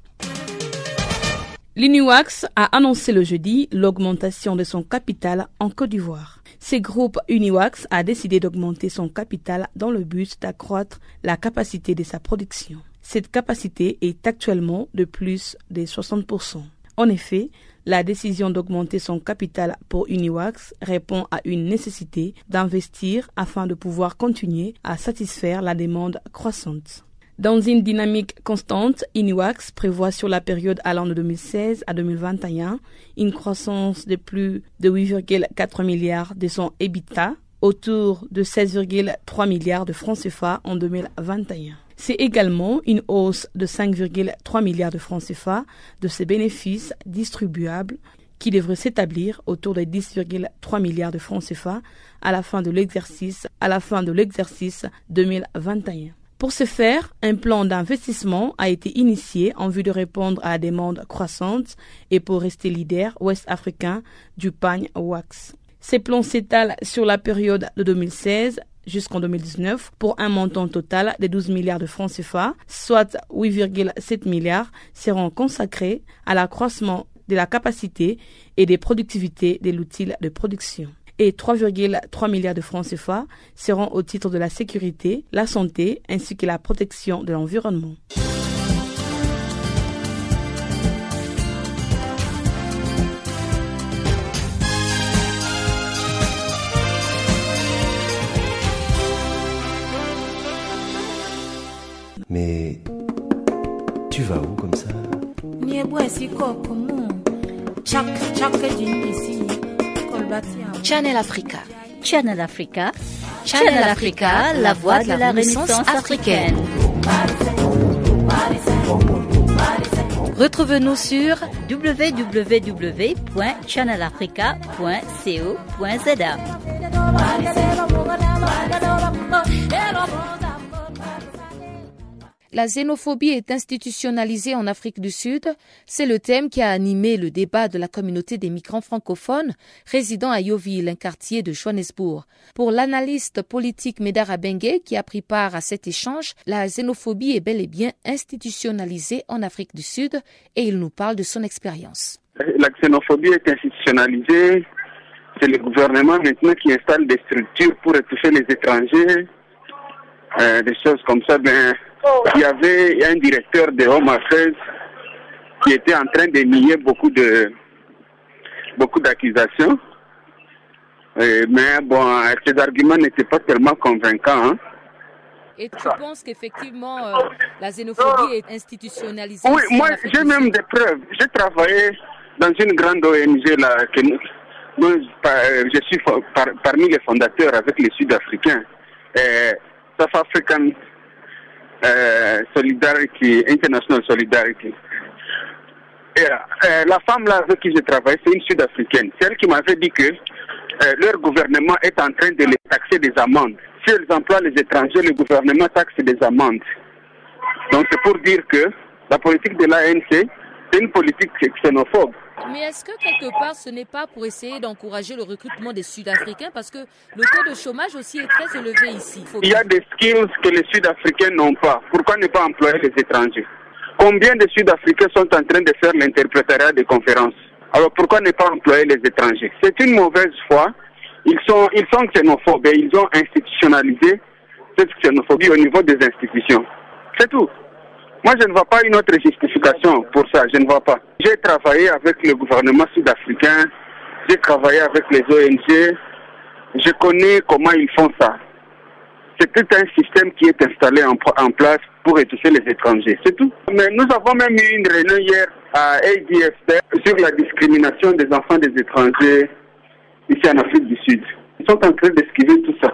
L'Uniwax a annoncé le jeudi l'augmentation de son capital en Côte d'Ivoire. Ce groupe Uniwax a décidé d'augmenter son capital dans le but d'accroître la capacité de sa production. Cette capacité est actuellement de plus de 60%. En effet, la décision d'augmenter son capital pour Uniwax répond à une nécessité d'investir afin de pouvoir continuer à satisfaire la demande croissante. Dans une dynamique constante, Uniwax prévoit sur la période allant de 2016 à 2021 une croissance de plus de 8,4 milliards de son EBITDA, autour de 16,3 milliards de francs CFA en 2021. C'est également une hausse de 5,3 milliards de francs CFA de ses bénéfices distribuables qui devrait s'établir autour de 10,3 milliards de francs CFA à la fin de l'exercice, à la fin de l'exercice 2021. Pour ce faire, un plan d'investissement a été initié en vue de répondre à la demande croissante et pour rester leader ouest-africain du pagne wax. Ces plans s'étalent sur la période de 2016 jusqu'en 2019 pour un montant total de 12 milliards de francs CFA, soit 8,7 milliards seront consacrés à l'accroissement de la capacité et des productivités de l'outil de production. Et 3,3 milliards de francs CFA seront au titre de la sécurité, la santé ainsi que la protection de l'environnement. Mais tu vas où comme ça? Channel Africa. Channel Africa. Channel Africa, la voix de la Renaissance africaine. Retrouve-nous sur www.channelafrica.co.za. La xénophobie est institutionnalisée en Afrique du Sud. C'est le thème qui a animé le débat de la communauté des migrants francophones résidant à Yoville, un quartier de Johannesburg. Pour l'analyste politique Medara Bengue, qui a pris part à cet échange, la xénophobie est bel et bien institutionnalisée en Afrique du Sud et il nous parle de son expérience. La xénophobie est institutionnalisée. C'est le gouvernement maintenant qui installe des structures pour étouffer les étrangers, euh, des choses comme ça. Ben, il y avait un directeur de Home Affairs qui était en train de nier beaucoup de beaucoup d'accusations. Mais bon, ces arguments n'étaient pas tellement convaincants. Hein. Et tu penses qu'effectivement euh, la xénophobie est institutionnalisée Oui, moi j'ai même des preuves. J'ai travaillé dans une grande ONG là, que nous, je suis par, parmi les fondateurs avec les Sud-Africains. South African euh, Solidarity, International Solidarity. Et, euh, la femme là avec qui je travaille, c'est une Sud-Africaine. C'est elle qui m'avait dit que euh, leur gouvernement est en train de les taxer des amendes. Si elles emploient les étrangers, le gouvernement taxe des amendes. Donc c'est pour dire que la politique de l'ANC, c'est une politique xénophobe. Mais est-ce que quelque part ce n'est pas pour essayer d'encourager le recrutement des Sud-Africains? Parce que le taux de chômage aussi est très élevé ici Il y a des skills que les Sud-Africains n'ont pas. Pourquoi ne pas employer les étrangers? Combien de Sud-Africains sont en train de faire l'interprétariat des conférences? Alors pourquoi ne pas employer les étrangers? C'est une mauvaise foi. Ils sont, ils sont xénophobes et ils ont institutionnalisé cette xénophobie au niveau des institutions. C'est tout. Moi, je ne vois pas une autre justification pour ça. Je ne vois pas. J'ai travaillé avec le gouvernement sud-africain. J'ai travaillé avec les ONG. Je connais comment ils font ça. C'est tout un système qui est installé en, place pour étouffer les étrangers. C'est tout. Mais nous avons même eu une réunion hier à ADFP sur la discrimination des enfants des étrangers ici en Afrique du Sud. Ils sont en train d'esquiver tout ça.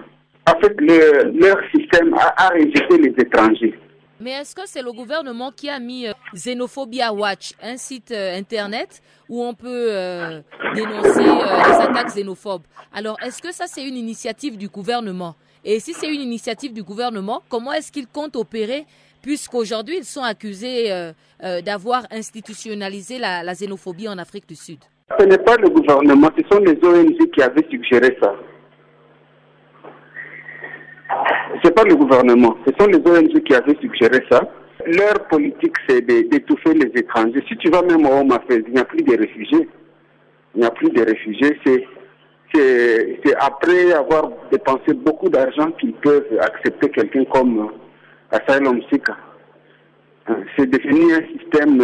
En fait, leur système a, a les étrangers. Mais est-ce que c'est le gouvernement qui a mis euh, Xenophobia Watch, un site euh, internet où on peut euh, dénoncer les attaques xénophobes? Alors, est-ce que ça c'est une initiative du gouvernement? Et si c'est une initiative du gouvernement, comment est-ce qu'il compte opérer puisqu'aujourd'hui, ils sont accusés d'avoir institutionnalisé la, la xénophobie en Afrique du Sud? Ce n'est pas le gouvernement, ce sont les ONG qui avaient suggéré ça. Ce n'est pas le gouvernement, ce sont les ONG qui avaient suggéré ça. Leur politique, c'est d'étouffer les étrangers. Si tu vas même au Mafez, il n'y a plus de réfugiés. Il n'y a plus de réfugiés. C'est c'est après avoir dépensé beaucoup d'argent qu'ils peuvent accepter quelqu'un comme Asylum Sika. C'est devenu un système,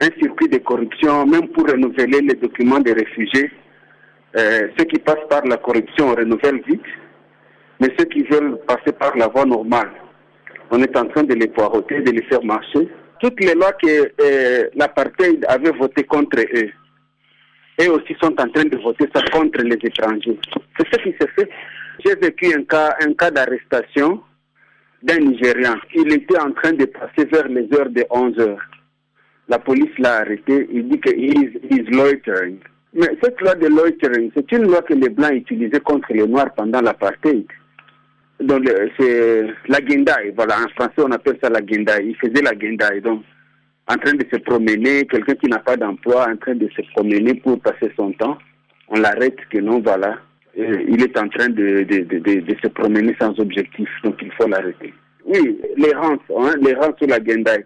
un circuit de corruption, même pour renouveler les documents des réfugiés. Euh, ceux qui passent par la corruption renouvellent vite, mais ceux qui veulent passer par la voie normale, on est en train de les poireauter, de les faire marcher. Toutes les lois que euh, l'apartheid avait votées contre eux, eux aussi sont en train de voter ça contre les étrangers. C'est ce qui s'est fait. J'ai vécu un cas, un cas d'arrestation d'un Nigérian. Il était en train de passer vers les heures de 11 heures. La police l'a arrêté. Il dit qu'il is, loitering. Mais cette loi de loitering, c'est une loi que les Blancs utilisaient contre les Noirs pendant l'apartheid. Donc, c'est la guindaille. Voilà, en français, on appelle ça la guindaille. Il faisait la guindaille. Donc, en train de se promener, quelqu'un qui n'a pas d'emploi, en train de se promener pour passer son temps, on l'arrête que non, voilà, il est en train de, de, de, de, se promener sans objectif, donc il faut l'arrêter. Oui, les rangs, hein, les rangs sur la Gendai.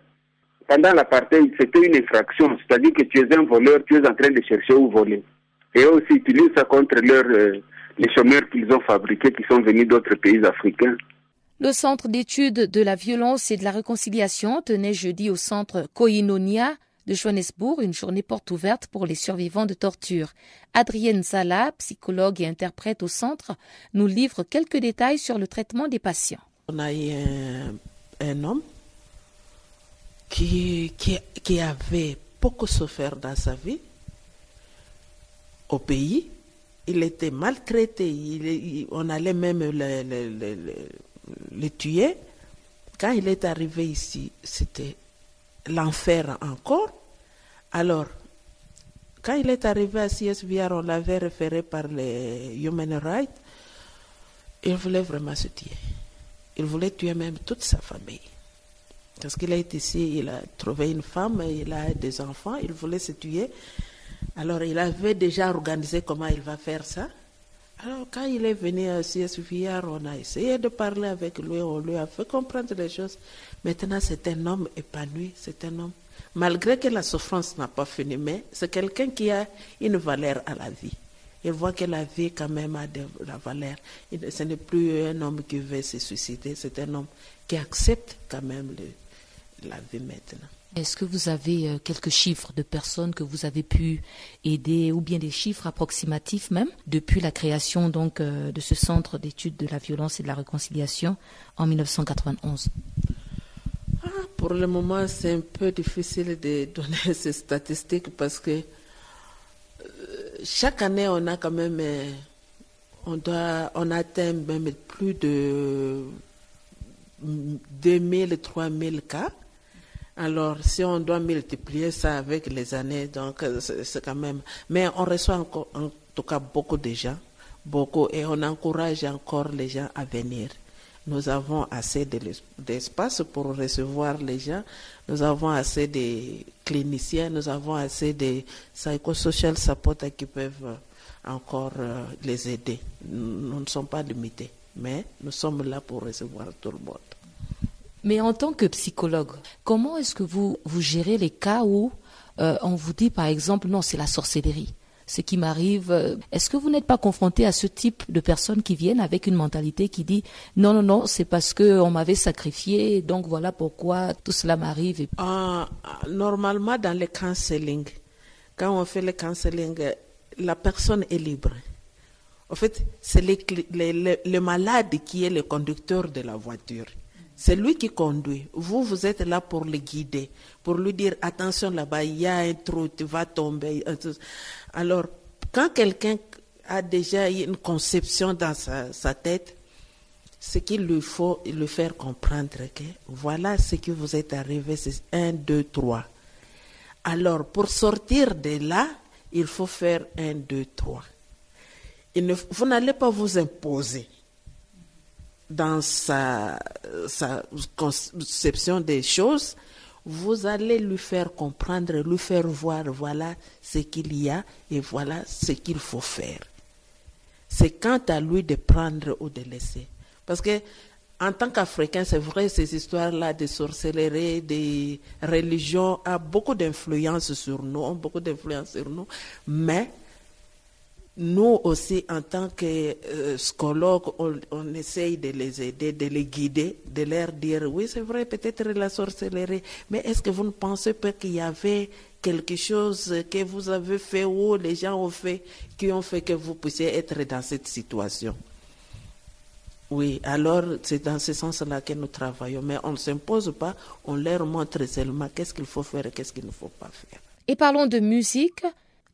Pendant l'apartheid, c'était une infraction, c'est-à-dire que tu es un voleur, tu es en train de chercher où voler. Et eux aussi utilisent ça contre leurs, euh, les chômeurs qu'ils ont fabriqués, qui sont venus d'autres pays africains. Le Centre d'études de la violence et de la réconciliation tenait jeudi au centre Koinonia de Johannesburg une journée porte ouverte pour les survivants de torture. Adrienne Sala, psychologue et interprète au centre, nous livre quelques détails sur le traitement des patients. On a eu un, homme qui, qui, avait beaucoup souffert dans sa vie au pays. Il était maltraité, il, on allait même le le tuer. Quand il est arrivé ici, c'était l'enfer encore. Alors, quand il est arrivé à CSVR, on l'avait référé par les Human Rights. Il voulait vraiment se tuer. Il voulait tuer même toute sa famille. Parce qu'il est ici, il a trouvé une femme, il a des enfants, il voulait se tuer. Alors il avait déjà organisé comment il va faire ça. Alors, quand il est venu à CSVR, on a essayé de parler avec lui, on lui a fait comprendre les choses. Maintenant, c'est un homme épanoui, c'est un homme. Malgré que la souffrance n'a pas fini, mais c'est quelqu'un qui a une valeur à la vie. Il voit que la vie, quand même, a de la valeur. Ce n'est plus un homme qui veut se suicider, c'est un homme qui accepte quand même la vie maintenant. Est-ce que vous avez euh, quelques chiffres de personnes que vous avez pu aider ou bien des chiffres approximatifs même depuis la création donc euh, de ce centre d'études de la violence et de la réconciliation en 1991 ah, Pour le moment, c'est un peu difficile de donner ces statistiques parce que euh, chaque année, on a quand même, on doit, on atteint même plus de 2000, 3000 cas. Alors, si on doit multiplier ça avec les années, donc euh, c'est quand même. Mais on reçoit encore, en tout cas beaucoup de gens, beaucoup, et on encourage encore les gens à venir. Nous avons assez d'espace pour recevoir les gens. Nous avons assez de cliniciens, nous avons assez de psychosocial support qui peuvent encore euh, les aider. Nous ne sommes pas limités, mais nous sommes là pour recevoir tout le monde. Mais en tant que psychologue, comment est-ce que vous, vous gérez les cas où euh, on vous dit, par exemple, non, c'est la sorcellerie ce qui m'arrive. Euh, est-ce que vous n'êtes pas confronté à ce type de personnes qui viennent avec une mentalité qui dit non, non, non, c'est parce qu'on m'avait sacrifié, donc voilà pourquoi tout cela m'arrive ah, Normalement, dans le counseling, quand on fait le counseling, la personne est libre. En fait, c'est le malade qui est le conducteur de la voiture. C'est lui qui conduit. Vous, vous êtes là pour le guider, pour lui dire attention là-bas, il y a un trou, tu vas tomber. Alors, quand quelqu'un a déjà une conception dans sa, tête, ce qu'il lui faut lui faire comprendre que voilà ce que vous êtes arrivé, c'est un, deux, trois. Alors, pour sortir de là, il faut faire un, deux, trois. vous n'allez pas vous imposer dans sa, conception des choses, vous allez lui faire comprendre, lui faire voir, voilà ce qu'il y a et voilà ce qu'il faut faire. C'est quant à lui de prendre ou de laisser. Parce que en tant qu'Africain, c'est vrai, ces histoires-là de sorcellerie, de religion ont beaucoup d'influence sur nous, ont beaucoup d'influence sur nous, mais nous aussi, en tant que euh, scologues, on, essaye de les aider, de les guider, de leur dire, oui, c'est vrai, peut-être la sorcellerie, mais est-ce que vous ne pensez pas qu'il y avait quelque chose que vous avez fait ou les gens ont fait qui ont fait que vous puissiez être dans cette situation? Oui, alors c'est dans ce sens-là que nous travaillons, mais on ne s'impose pas, on leur montre seulement qu'est-ce qu'il faut faire et qu'est-ce qu'il ne faut pas faire. Et parlons de musique.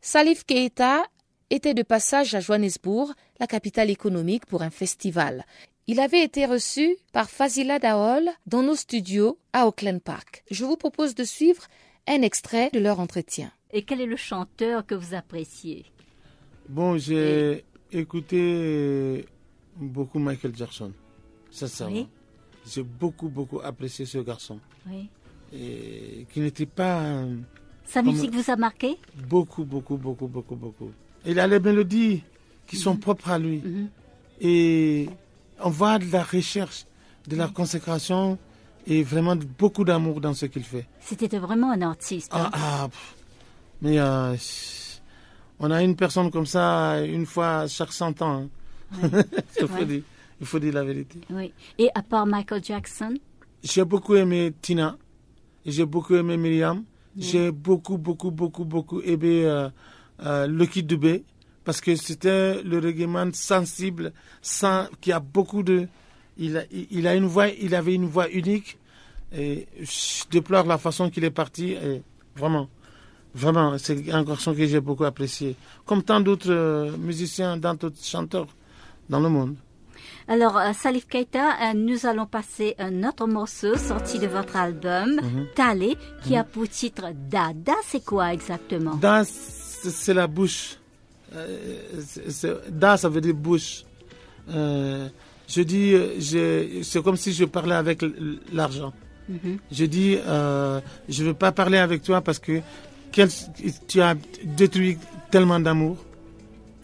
Salif Keita était de passage à Johannesburg, la capitale économique, pour un festival. Il avait été reçu par Fazila Daol dans nos studios à Auckland Park. Je vous propose de suivre un extrait de leur entretien. Et quel est le chanteur que vous appréciez? Bon, j'ai écouté beaucoup Michael Jackson. Ça, ça. Oui. J'ai beaucoup, beaucoup apprécié ce garçon. Oui. Et qui n'était pas. Sa musique vous a marqué? Beaucoup, beaucoup, beaucoup, beaucoup, beaucoup. Il a les mélodies qui sont mhm. propres à lui. Mhm. Et on voit de la recherche, de la consécration et vraiment beaucoup d'amour dans ce qu'il fait. C'était vraiment un artiste. Ah, hein? ah mais euh, on a une personne comme ça une fois chaque 100 ans. Hein. il, faut dire, il, faut dire, la vérité. Oui. Et à part Michael Jackson? J'ai beaucoup aimé Tina. J'ai beaucoup aimé Myriam. J'ai beaucoup, beaucoup, beaucoup, beaucoup aimé euh, euh, Lucky Dubé. Parce que c'était le reggaeman sensible, sans, qui a beaucoup de. Il a, il a une voix, il avait une voix unique. Et je déplore la façon qu'il est parti. Et vraiment, vraiment, c'est un garçon que j'ai beaucoup apprécié. Comme tant d'autres euh, musiciens, d'autres chanteurs dans le monde. Alors, euh, Salif Keita, euh, nous allons passer un autre morceau sorti de votre album, mm Talé, qui a mhm. pour titre Da. Da, c'est quoi exactement? Da, c'est la bouche. Euh, da, ça veut dire bouche. je dis, c'est comme si je parlais avec l'argent. Mhm. Je dis, je ne veux pas parler avec toi parce que tu as détruit tellement d'amour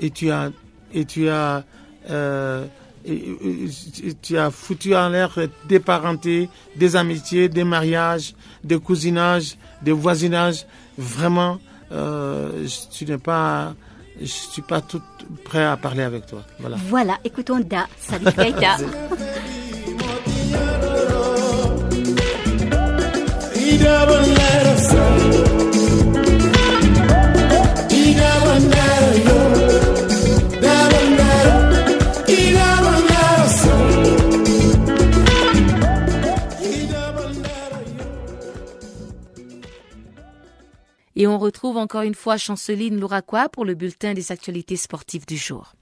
et tu as, et tu as euh, tu as foutu en l'air des parentés, des amitiés, des mariages, des cousinages, des voisinages. Vraiment, euh, tu n'es pas, je suis pas tout prêt à parler avec toi. Voilà. Voilà, écoutons Da, salut Kaita. Et on retrouve encore une fois Chanceline Louraquois pour le bulletin des actualités sportives du jour.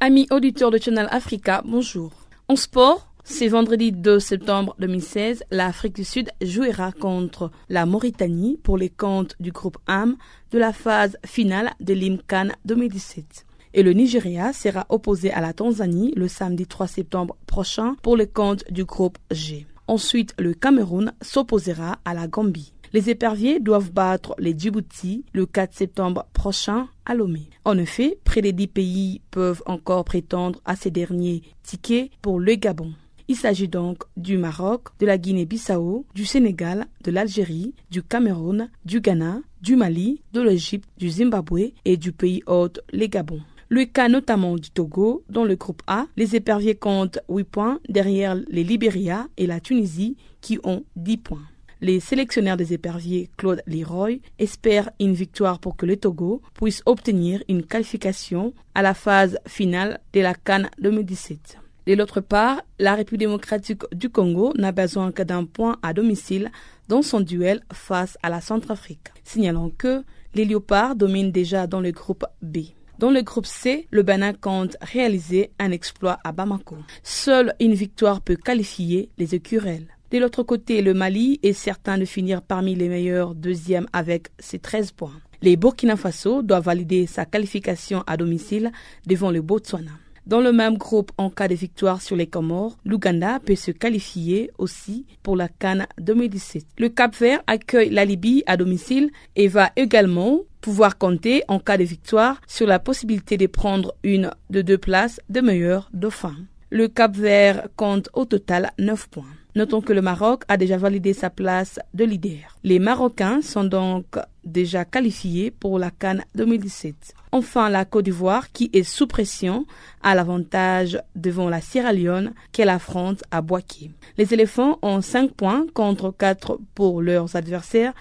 Amis auditeurs de Channel Africa, bonjour. En sport, c'est vendredi 2 septembre 2016, l'Afrique du Sud jouera contre la Mauritanie pour les comptes du groupe AM de la phase finale de l'IMCAN 2017. Et le Nigeria sera opposé à la Tanzanie le samedi 3 septembre prochain pour les comptes du groupe G. Ensuite, le Cameroun s'opposera à la Gambie. Les éperviers doivent battre les Djibouti le 4 septembre prochain à Lomé. En effet, près des 10 pays peuvent encore prétendre à ces derniers tickets pour le Gabon. Il s'agit donc du Maroc, de la Guinée-Bissau, du Sénégal, de l'Algérie, du Cameroun, du Ghana, du Mali, de l'Égypte, du Zimbabwe et du pays hôte, les Gabon. Le cas notamment du Togo, dans le groupe A, les éperviers comptent 8 points derrière les Libéria et la Tunisie qui ont 10 points. Les sélectionnaires des éperviers, Claude Leroy, espèrent une victoire pour que le Togo puisse obtenir une qualification à la phase finale de la Cannes 2017. De l'autre part, la République démocratique du Congo n'a besoin que d'un point à domicile dans son duel face à la Centrafrique. Signalons que les Léopards dominent déjà dans le groupe B. Dans le groupe C, le Bénin compte réaliser un exploit à Bamako. Seule une victoire peut qualifier les écurels. De l'autre côté, le Mali est certain de finir parmi les meilleurs deuxièmes avec ses 13 points. Les Burkina Faso doivent valider sa qualification à domicile devant le Botswana. Dans le même groupe, en cas de victoire sur les Comores, l'Ouganda peut se qualifier aussi pour la Cannes 2017. Le Cap Vert accueille la Libye à domicile et va également pouvoir compter en cas de victoire sur la possibilité de prendre une de deux places de meilleur dauphin. Le Cap Vert compte au total 9 points. Notons que le Maroc a déjà validé sa place de leader. Les Marocains sont donc déjà qualifiés pour la Cannes 2017. Enfin, la Côte d'Ivoire, qui est sous pression, a l'avantage devant la Sierra Leone qu'elle affronte à Boaké. Les éléphants ont 5 points contre 4 pour leurs adversaires.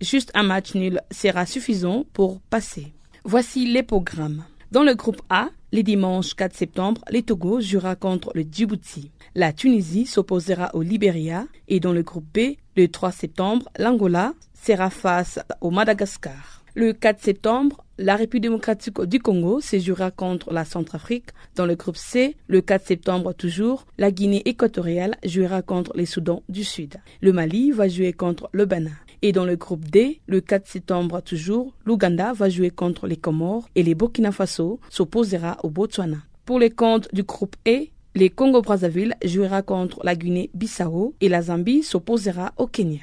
Juste un match nul sera suffisant pour passer. Voici les programmes. Dans le groupe A, les dimanches 4 septembre, les Togo jouera contre le Djibouti. La Tunisie s'opposera au Libéria et dans le groupe B, le 3 septembre, l'Angola sera face au Madagascar. Le 4 septembre, la République démocratique du Congo se jouera contre la Centrafrique. Dans le groupe C, le 4 septembre toujours, la Guinée équatoriale jouera contre les Soudans du Sud. Le Mali va jouer contre le Bénin. Et dans le groupe D, le 4 septembre toujours, l'Ouganda va jouer contre les Comores et les Burkina Faso s'opposera au Botswana. Pour les comptes du groupe E, les Congo-Brazzaville jouera contre la Guinée-Bissau et la Zambie s'opposera au Kenya.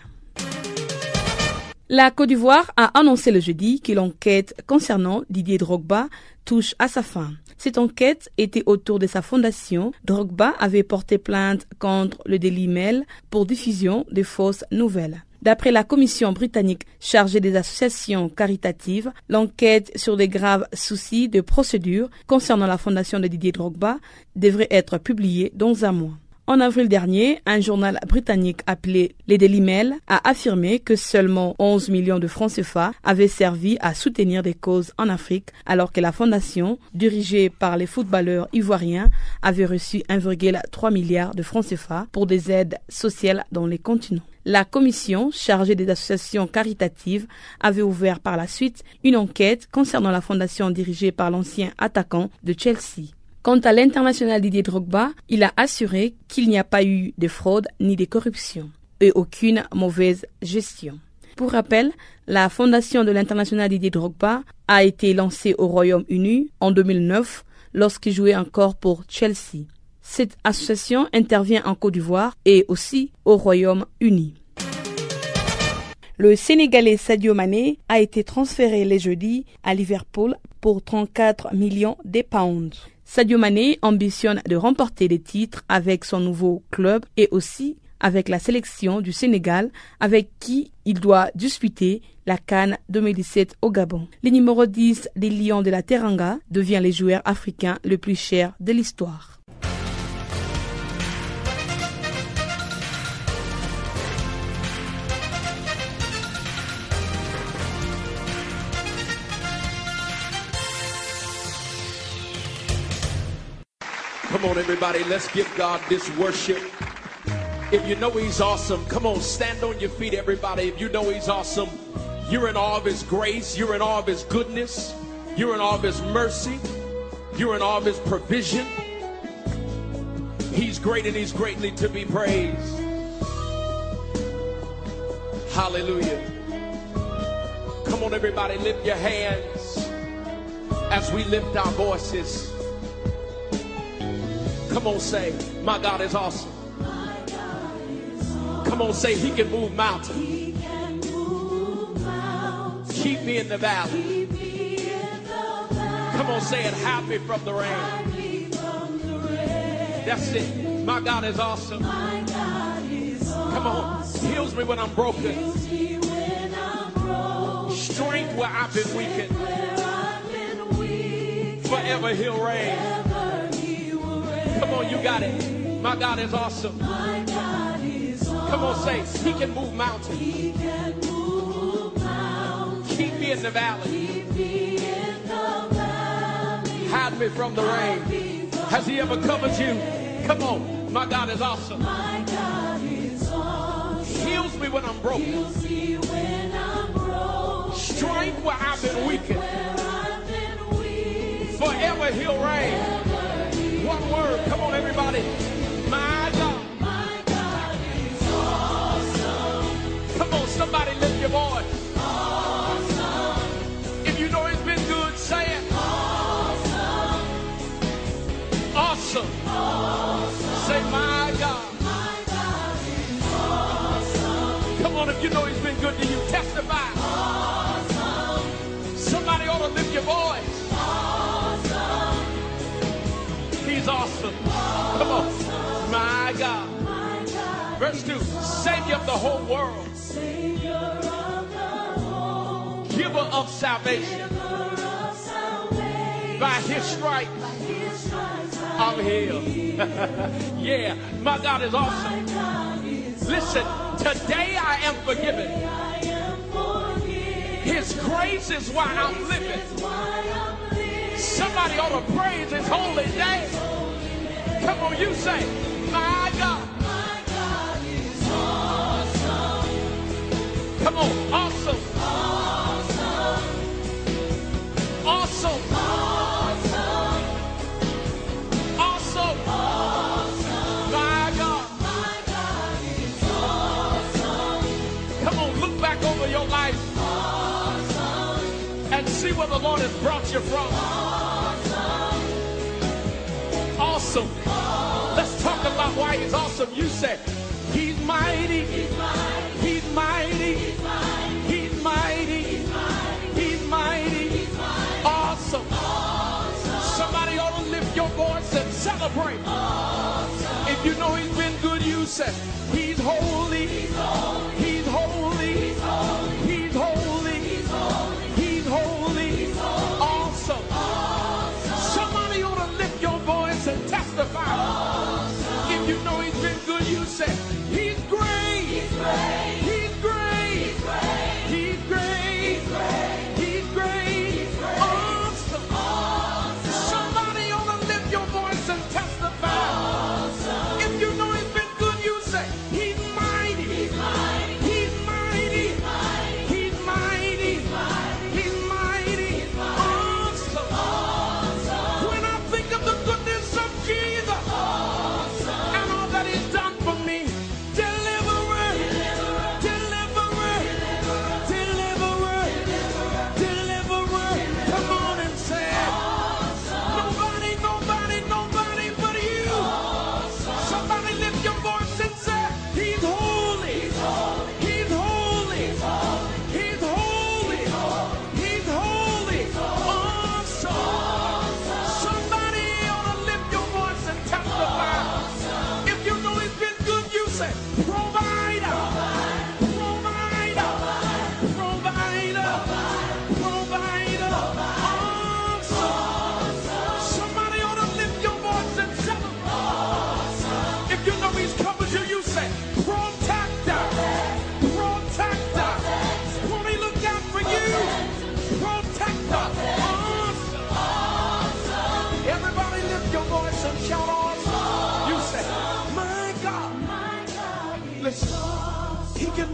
La Côte d'Ivoire a annoncé le jeudi que l'enquête concernant Didier Drogba touche à sa fin. Cette enquête était autour de sa fondation. Drogba avait porté plainte contre le Daily Mail pour diffusion de fausses nouvelles. D'après la commission britannique chargée des associations caritatives, l'enquête sur des graves soucis de procédure concernant la fondation de Didier Drogba devrait être publiée dans un mois. En avril dernier, un journal britannique appelé les Daily a affirmé que seulement 11 millions de francs CFA avaient servi à soutenir des causes en Afrique, alors que la fondation, dirigée par les footballeurs ivoiriens, avait reçu 1,3 milliard de francs CFA pour des aides sociales dans les continents. La commission chargée des associations caritatives avait ouvert par la suite une enquête concernant la fondation dirigée par l'ancien attaquant de Chelsea. Quant à l'international Didier Drogba, il a assuré qu'il n'y a pas eu de fraude ni de corruption et aucune mauvaise gestion. Pour rappel, la fondation de l'international Didier Drogba a été lancée au Royaume-Uni en 2009 lorsqu'il jouait encore pour Chelsea. Cette association intervient en Côte d'Ivoire et aussi au Royaume-Uni. Le Sénégalais Sadio Mané a été transféré les jeudis à Liverpool pour 34 millions de pounds. Sadio Mané ambitionne de remporter des titres avec son nouveau club et aussi avec la sélection du Sénégal avec qui il doit disputer la Cannes 2017 au Gabon. Le numéro 10 des Lions de la Teranga devient le joueur africain le plus cher de l'histoire. Come on, everybody, let's give God this worship. If you know He's awesome, come on, stand on your feet, everybody. If you know He's awesome, you're in awe of His grace, you're in awe of His goodness, you're in awe of His mercy, you're in awe of His provision. He's great and He's greatly to be praised. Hallelujah. Come on, everybody, lift your hands as we lift our voices. Come on, say, my God is awesome. Come on, say, He can move mountains. Keep me in the valley. Come on, say it, happy from the rain. That's it. My God is awesome. Come on, heals me when I'm broken. Strength where I've been weakened. Forever He'll reign. Come on, you got it. My God is awesome. Come on, say, He can move mountains. He can move mountains. Keep me in the valley. Me in the valley. Hide me from the rain. Has He ever covered you? Come on, my God is awesome. My God is awesome. Heals me when I'm broken. Heals me when I'm broken. Strength where I've been weakened. Forever he'll reign. Word. Come on, everybody. My God. He's awesome. Come on, somebody lift your voice. Awesome. If you know he's been good, say it. Awesome. Awesome. Say, my God. My God is awesome. Come on, if you know he's been good to you, testify. Awesome. Somebody ought to lift your voice. Awesome. Come on. My God. Verse 2 Savior of the whole world. Giver of salvation. By his stripes. I'm healed. yeah, my God is awesome. Listen, today I am forgiven. His grace is why I'm living. Somebody ought to praise his holy name. Come on, you say, my God. My God is awesome. Come on, awesome. Awesome. Awesome. Awesome. Awesome. awesome. My God. My God is awesome. Come on, look back over your life and see where the Lord has brought you from. Awesome. Let's talk about why he's awesome. You say, He's mighty. He's mighty. He's mighty. He's mighty. He's mighty. Awesome. Somebody ought to lift your voice and celebrate. If you know he's been good, you say, He's holy. He's holy. He's holy. He's holy. He's holy. Awesome. Somebody ought to lift your voice and testify. If you say, He's great. He's great.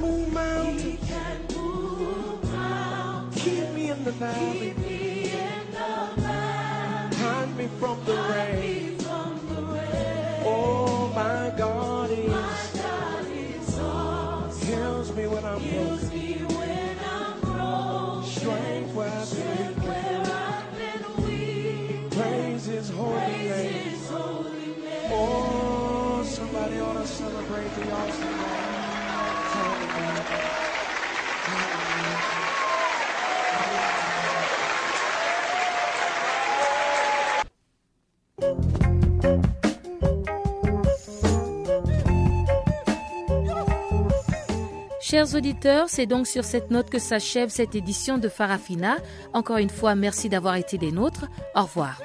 move mountains. He can move mountains. Keep me in the valley. Keep me in the valley. Hide me from the Hide rain. From the rain. Oh, my God is. My God is awesome. Heals me when I'm Heals broken. Me when I'm broken. Strength where I've been weak. Praise holy Praise name. His holy name. Oh, somebody ought to celebrate the awesome God. Chers auditeurs, c'est donc sur cette note que s'achève cette édition de Farafina. Encore une fois, merci d'avoir été des nôtres. Au revoir.